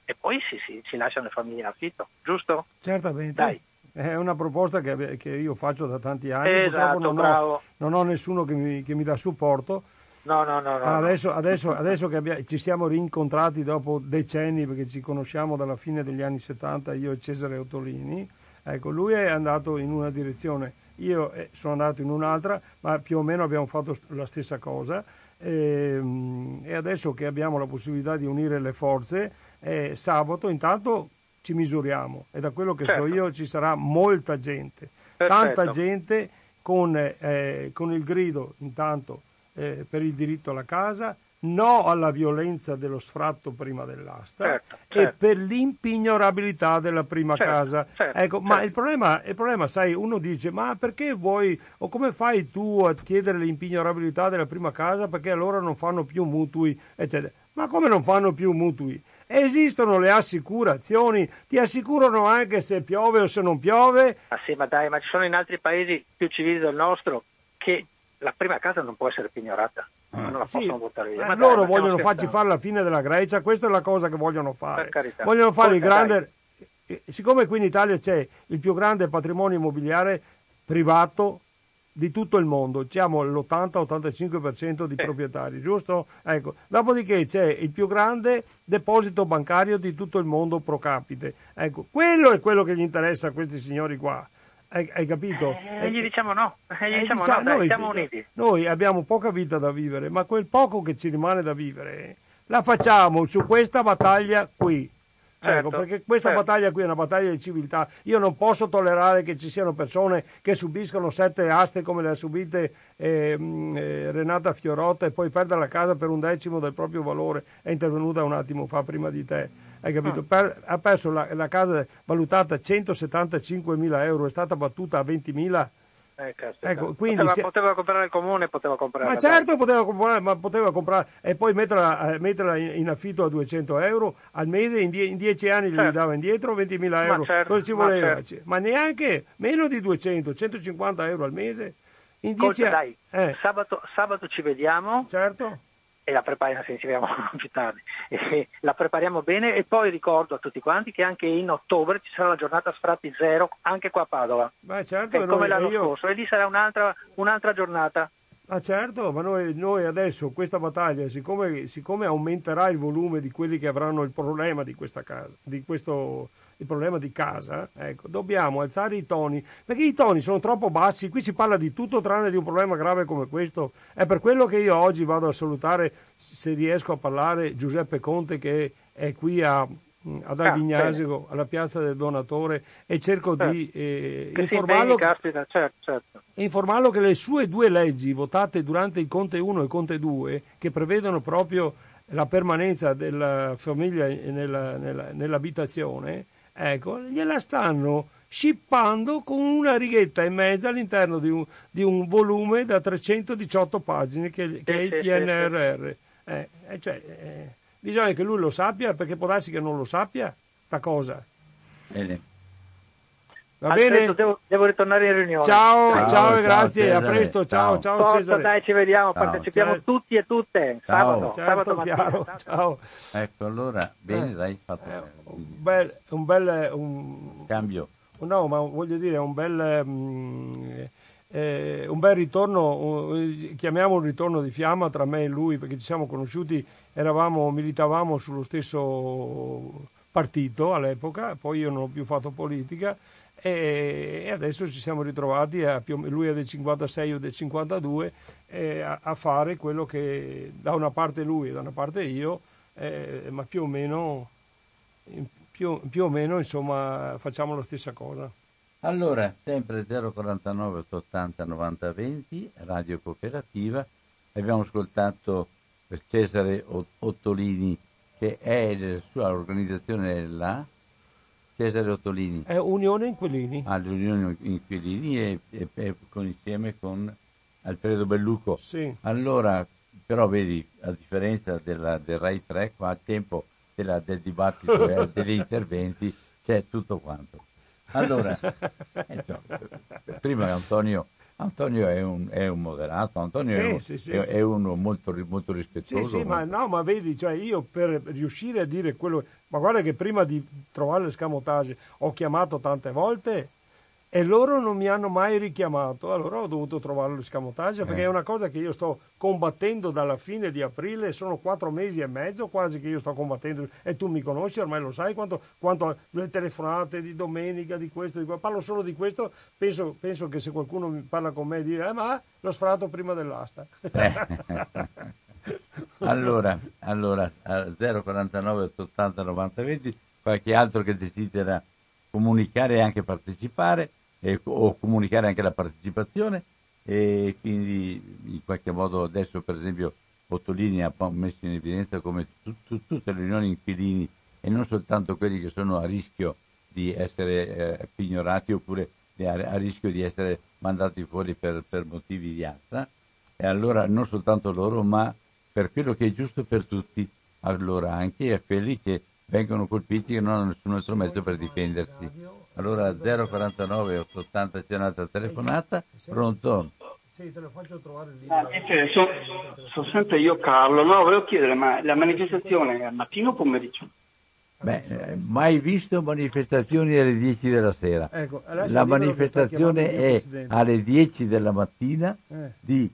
e poi si, si, si lasciano le famiglie in affitto, giusto? Certamente. Dai. È una proposta che, che, io faccio da tanti anni, esatto, non ho, non ho, nessuno che mi, che mi dà supporto. No, no, no. no adesso, adesso, adesso che abbia, ci siamo rincontrati dopo decenni, perché ci conosciamo dalla fine degli anni 70, io e Cesare Ottolini, ecco, lui è andato in una direzione, io eh, sono andato in un'altra, ma più o meno abbiamo fatto la stessa cosa. E, ehm, e adesso che abbiamo la possibilità di unire le forze, eh, sabato intanto ci misuriamo e da quello che certo. so io ci sarà molta gente, Perfetto. tanta gente con, eh, con, il grido intanto eh, per il diritto alla casa, no alla violenza dello sfratto prima dell'asta certo, certo. e per l'impignorabilità della prima certo, casa. Certo, ecco, ma il problema, il problema, sai, uno dice, ma perché vuoi o come fai tu a chiedere l'impignorabilità della prima casa perché allora non fanno più mutui, eccetera. Ma come non fanno più mutui? Esistono le assicurazioni, ti assicurano anche se piove o se non piove. Ah sì, ma dai, ma ci sono in altri paesi più civili del nostro che la prima casa non può essere pignorata. Ah. Non la sì, possono buttare via. Ma loro dai, vogliono farci fare la fine della Grecia, questa è la cosa che vogliono fare. Vogliono fare il grande. Dai. Siccome qui in Italia c'è il più grande patrimonio immobiliare privato di tutto il mondo, siamo l'80-85% di eh. proprietari, giusto? Ecco. Dopodiché c'è il più grande deposito bancario di tutto il mondo pro capite. Ecco, quello è quello che gli interessa a questi signori qua. Hai, hai capito? Eh, gli diciamo no, eh, gli diciamo, diciamo no, noi, siamo uniti. Noi abbiamo poca vita da vivere, ma quel poco che ci rimane da vivere la facciamo su questa battaglia qui. Ecco, certo, ecco, perché questa certo. battaglia qui è una battaglia di civiltà. Io non posso tollerare che ci siano persone che subiscono sette aste come le ha subite eh, eh, Renata Fiorotta e poi perdono la casa per un decimo del proprio valore. È intervenuta un attimo fa prima di te. Hai capito? Ah. Per, ha perso la, la, casa valutata a 175 mila euro, è stata battuta a 20 mila eh, ecco, quindi poteva, se... poteva, comprare il comune, poteva comprare. Ma certo poteva comprare, ma poteva comprare e poi metterla, eh, metterla in, affitto a 200 euro al mese, in, die, in 10 anni certo. gli dava indietro 20.000 euro. Certo, Cosa ci voleva? Ma, certo. ma, neanche meno di 200, 150 euro al mese. In 10 anni. Eh. Sabato, sabato ci vediamo. Certo e la prepariamo, se ci vediamo [LAUGHS] più tardi, e la prepariamo bene e poi ricordo a tutti quanti che anche in ottobre ci sarà la giornata sfratti zero anche qua a Padova, Beh, certo, come l'anno io... scorso e lì sarà un'altra, un'altra giornata. Ah certo, ma noi, noi, adesso questa battaglia, siccome, siccome, aumenterà il volume di quelli che avranno il problema di questa casa, di questo il problema di casa, ecco, dobbiamo alzare i toni, perché i toni sono troppo bassi, qui si parla di tutto tranne di un problema grave come questo. È per quello che io oggi vado a salutare, se riesco a parlare, Giuseppe Conte che è qui a, ad Albignasico, ah, alla piazza del donatore e cerco certo. di eh, informarlo, caspita, certo, certo. informarlo che le sue due leggi votate durante il Conte 1 e il Conte 2 che prevedono proprio la permanenza della famiglia nella, nella, nell'abitazione ecco, gliela stanno scippando con una righetta e mezza all'interno di un, di un volume da 318 pagine che, che è il PNRR. Eh, cioè, eh, bisogna che lui lo sappia perché può darsi che non lo sappia, sta cosa. Bene. Va bene? Devo, devo, ritornare in riunione. Ciao, ciao, ciao e grazie, Cesare. a presto, ciao, ciao, ciao Cesare. dai, ci vediamo, ciao. partecipiamo certo. tutti e tutte, sabato, certo, sabato mattina. Ciao. Ecco, allora, bene, eh, dai, fatto eh, un bel, un bel un, cambio. No, ma voglio dire, un bel... Um, eh, un bel ritorno, uh, chiamiamo un ritorno di fiamma tra me e lui perché ci siamo conosciuti, eravamo, militavamo sullo stesso partito all'epoca, poi io non ho più fatto politica e adesso ci siamo ritrovati, a, lui è del 56 o del 52, eh, a, a, fare quello che da una parte lui e da una parte io eh, ma più o meno, più, più o meno insomma, facciamo la stessa cosa. Allora, sempre 049 880 90 20, Radio Cooperativa. Abbiamo ascoltato Cesare Ottolini, che è la sua organizzazione là. Cesare Ottolini. È Unione Inquilini. Ah, l'Unione Inquilini e, e, e con, insieme con Alfredo Belluco. Sì. Allora, però vedi, a differenza della, del Rai 3, qua al tempo della, del dibattito e [LAUGHS] degli interventi c'è tutto quanto. Allora, [LAUGHS] eh, cioè, prima Antonio, Antonio è, un, è un, moderato, Antonio sì, è, un, sì, sì, è, è, uno molto, molto rispettoso. Sì, sì, ma, no, ma vedi, cioè io per riuscire a dire quello... Ma guarda che prima di trovare l'escamotage ho chiamato tante volte e loro non mi hanno mai richiamato, allora ho dovuto trovare l'escamotage perché eh. è una cosa che io sto combattendo dalla fine di aprile, sono quattro mesi e mezzo quasi che io sto combattendo e tu mi conosci, ormai lo sai quanto, quanto le telefonate di domenica, di questo, di quello, parlo solo di questo, penso, penso, che se qualcuno parla con me dire eh, ma l'ho sfrato prima dell'asta. Eh. [LAUGHS] allora, allora, 049 880 90 20, qualche altro che desidera comunicare e anche partecipare eh, o comunicare anche la partecipazione e quindi in qualche modo adesso per esempio Ottolini ha messo in evidenza come tu, tu, tutte le riunioni inquilini e non soltanto quelli che sono a rischio di essere eh, pignorati oppure a, a, rischio di essere mandati fuori per, per motivi di alza e allora non soltanto loro ma per quello che è giusto per tutti allora anche a quelli che vengono colpiti e non hanno nessun strumento per difendersi allora 049 880 c'è un'altra telefonata. Pronto? Sì, te lo faccio trovare lì. Ah, cioè, sono, sono sempre io Carlo. No, volevo chiedere, ma la manifestazione è al mattino o pomeriggio? Beh, eh, mai visto manifestazioni alle 10 della sera. Ecco, la manifestazione è alle 10 della mattina eh. di,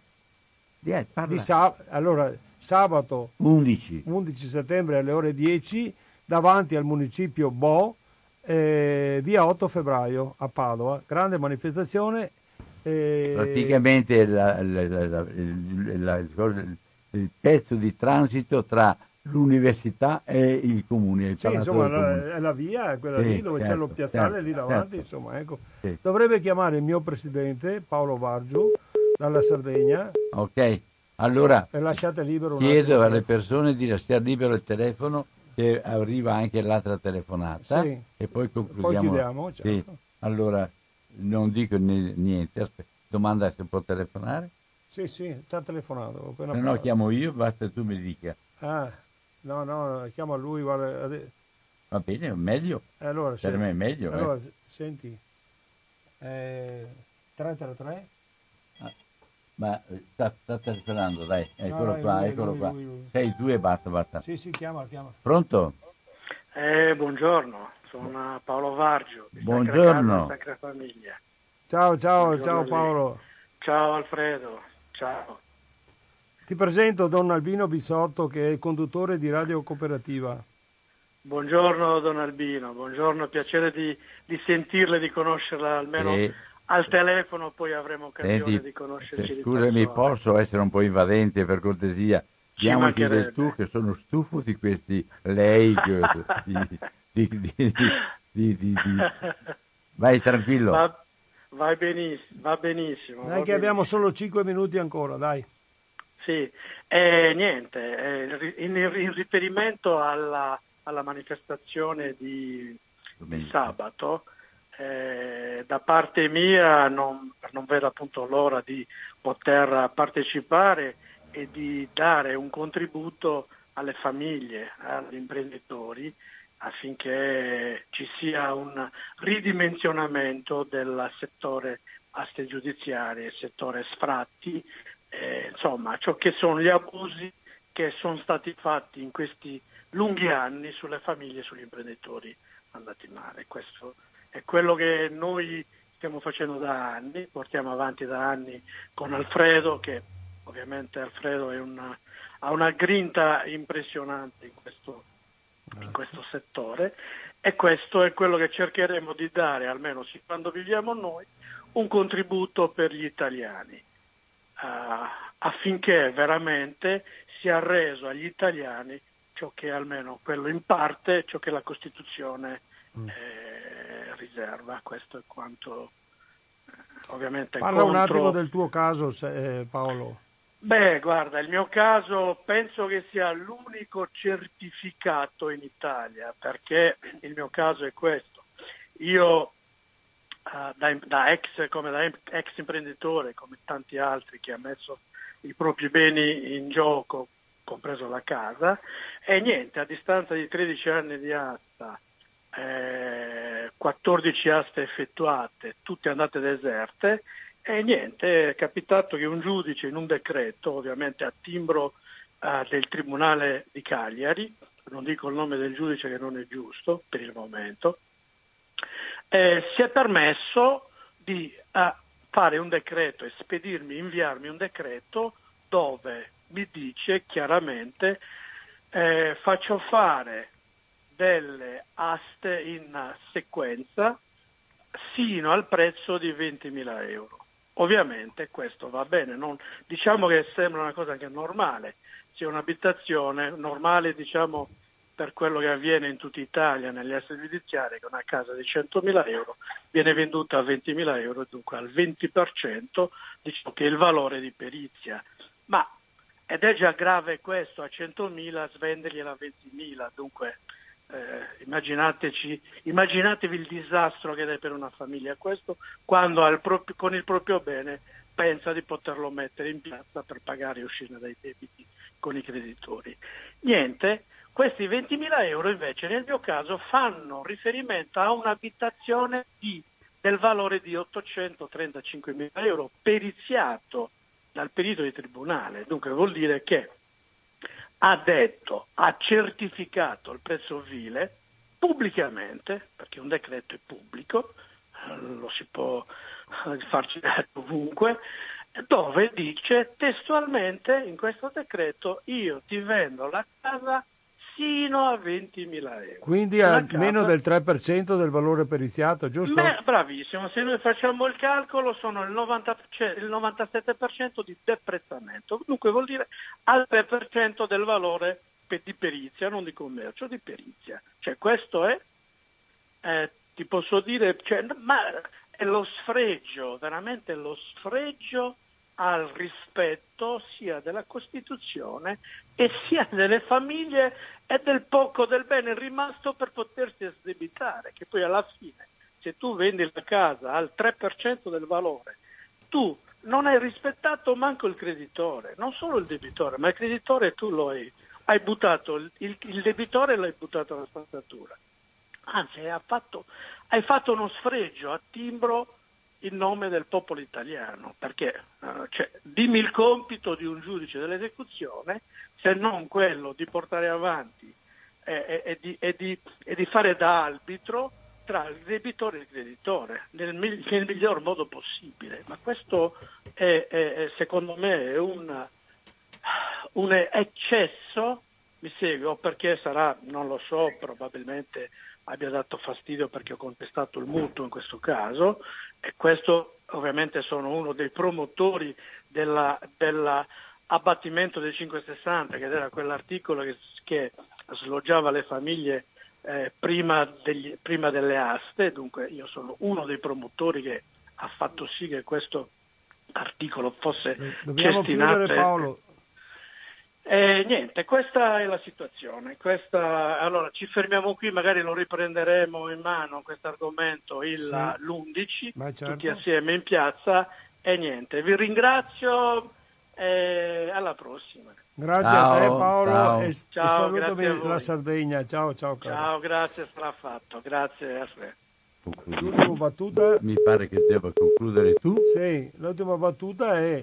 di, eh, di sab- allora, sabato 11. 11 settembre alle ore 10 davanti al municipio Bo eh, via 8 febbraio a Padova, grande manifestazione. Eh... Praticamente la, la, la, il pezzo di transito tra l'università e il comune. Il sì, insomma, comune. è la via, quella sì, lì dove certo, c'è lo piazzale certo, lì davanti, certo. insomma, ecco. Sì. Dovrebbe chiamare il mio presidente Paolo Vargiu dalla Sardegna. Ok, allora chiedo alle persone di lasciare libero il telefono che arriva anche l'altra telefonata sì. e poi concludiamo. Poi chiudiamo, certo. sì. Allora, non dico niente, aspetta, domanda se può telefonare? Sì, sì, ti ha telefonato. Se no chiamo io, basta tu mi dica. Ah, no, no, chiamo a lui, guarda. Va bene, meglio. Allora, per sì. me è meglio. Allora, eh. senti, eh, 333 ma eh, sta, sta telefonando, dai, eccolo no, qua, lui, eccolo lui, qua. Lui, Sei tu e basta, basta. Sì, sì, chiama, chiama. Pronto? Eh, buongiorno, sono Paolo Vargio. Di buongiorno. Sacra Famiglia. Ciao, ciao, buongiorno ciao Paolo. Ciao Alfredo, ciao. Ti presento Don Albino Bisotto che è conduttore di Radio Cooperativa. Buongiorno Don Albino, buongiorno, piacere di, di sentirla e di conoscerla almeno e al telefono poi avremo occasione Senti, di conoscerci. Scusami, posso essere un po' invadente per cortesia? Diamoci del tu che sono stufo di questi lei di, di, di, Vai tranquillo. Va, vai benissimo, va benissimo. Dai va che benissimo. abbiamo solo 5 minuti ancora, dai. Sì, eh, niente, eh, in, in, riferimento alla, alla manifestazione di, di sabato, eh, da parte mia non, non, vedo appunto l'ora di poter partecipare e di dare un contributo alle famiglie, agli imprenditori affinché ci sia un ridimensionamento del settore aste giudiziarie, settore sfratti, eh, insomma ciò che sono gli abusi che sono stati fatti in questi lunghi anni sulle famiglie e sugli imprenditori andati male. Questo è quello che noi stiamo facendo da anni, portiamo avanti da anni con Alfredo, che ovviamente Alfredo una, ha una grinta impressionante in questo, in questo, settore e questo è quello che cercheremo di dare, almeno quando viviamo noi, un contributo per gli italiani, uh, affinché veramente sia reso agli italiani ciò che almeno quello in parte, ciò che la Costituzione mm. eh, riserva. Questo è quanto eh, ovviamente Parla contro... un attimo del tuo caso, eh, Paolo. Beh, guarda, il mio caso penso che sia l'unico certificato in Italia, perché il mio caso è questo. Io uh, da, da, ex, come da ex imprenditore, come tanti altri che ha messo i propri beni in gioco, compreso la casa, e niente, a distanza di 13 anni di asta, eh, 14 aste effettuate, tutte andate deserte, e niente, è capitato che un giudice in un decreto, ovviamente a timbro eh, del Tribunale di Cagliari, non dico il nome del giudice che non è giusto per il momento, eh, si è permesso di eh, fare un decreto, spedirmi, inviarmi un decreto dove mi dice chiaramente eh, faccio fare delle aste in sequenza sino al prezzo di 20.000 euro. Ovviamente questo va bene, non, diciamo che sembra una cosa anche normale, c'è un'abitazione normale diciamo, per quello che avviene in tutta Italia negli esseri giudiziari, che una casa di 100.000 euro viene venduta a 20.000 euro, dunque al 20% diciamo che è il valore di perizia. Ma ed è già grave questo, a 100.000 svendergliela a 20.000, dunque eh, immaginateci, immaginatevi il disastro che è per una famiglia questo quando proprio, con il proprio bene pensa di poterlo mettere in piazza per pagare e uscire dai debiti con i creditori. Niente, questi 20.000 euro invece nel mio caso fanno riferimento a un'abitazione di, del valore di 835.000 euro periziato dal perito di tribunale, dunque vuol dire che ha detto, ha certificato il prezzo vile pubblicamente, perché un decreto è pubblico, eh, lo si può eh, farci ovunque, dove dice testualmente in questo decreto io ti vendo la casa fino a 20.000 euro. Quindi almeno del 3% del valore periziato, giusto? Beh, bravissimo, se noi facciamo il calcolo sono il, 90, il 97% di deprezzamento, dunque vuol dire al 3% del valore di perizia, non di commercio, di perizia. Cioè questo è, eh, ti posso dire, cioè, ma è lo sfregio, veramente lo sfregio al rispetto sia della Costituzione e sia delle famiglie e del poco del bene rimasto per potersi esdebitare, che poi alla fine se tu vendi la casa al 3% del valore, tu non hai rispettato manco il creditore, non solo il debitore, ma il creditore tu lo hai, hai buttato, il, il debitore l'hai buttato alla spazzatura. Anzi, hai fatto, hai fatto uno sfregio a timbro in nome del popolo italiano, perché uh, cioè, dimmi il compito di un giudice dell'esecuzione se non quello di portare avanti e, e, di, e, di, e di, fare da arbitro tra il debitore e il creditore nel, nel miglior modo possibile. Ma questo è, è, secondo me è un, un eccesso, mi seguo, perché sarà, non lo so, probabilmente abbia dato fastidio perché ho contestato il mutuo in questo caso e questo ovviamente sono uno dei promotori della, della abbattimento del 560, che era quell'articolo che, che sloggiava le famiglie eh, prima, degli, prima, delle aste, dunque io sono uno dei promotori che ha fatto sì che questo articolo fosse Dobbiamo cestinato. chiudere Paolo. Eh, niente, questa è la situazione. Questa, allora ci fermiamo qui, magari lo riprenderemo in mano questo argomento il, Sì. l'11, certo. tutti assieme in piazza. E niente, vi ringrazio e alla prossima. Grazie Ciao, a te Paolo ciao. e, e Ciao, salutami a voi. la Sardegna. Ciao, ciao caro. Ciao, grazie, sarà fatto. Grazie a te. L'ultima battuta, Mi pare che debba concludere tu. sì, l'ultima battuta è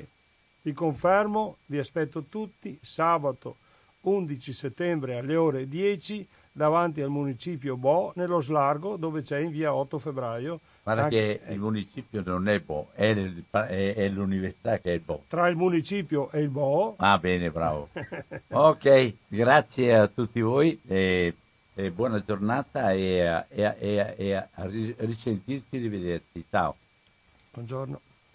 vi confermo, vi aspetto tutti sabato 11 settembre alle ore 10 davanti al municipio Bo nello Slargo dove c'è in via 8 febbraio Guarda Anche- che il municipio non è Bo, è, l'università che è il Bo. tra il municipio e il Bo Ah, bene, bravo. [LAUGHS] Ok, grazie a tutti voi e, e buona giornata e, a- e a- e a- e a risentirci e rivederci. Ciao. buongiorno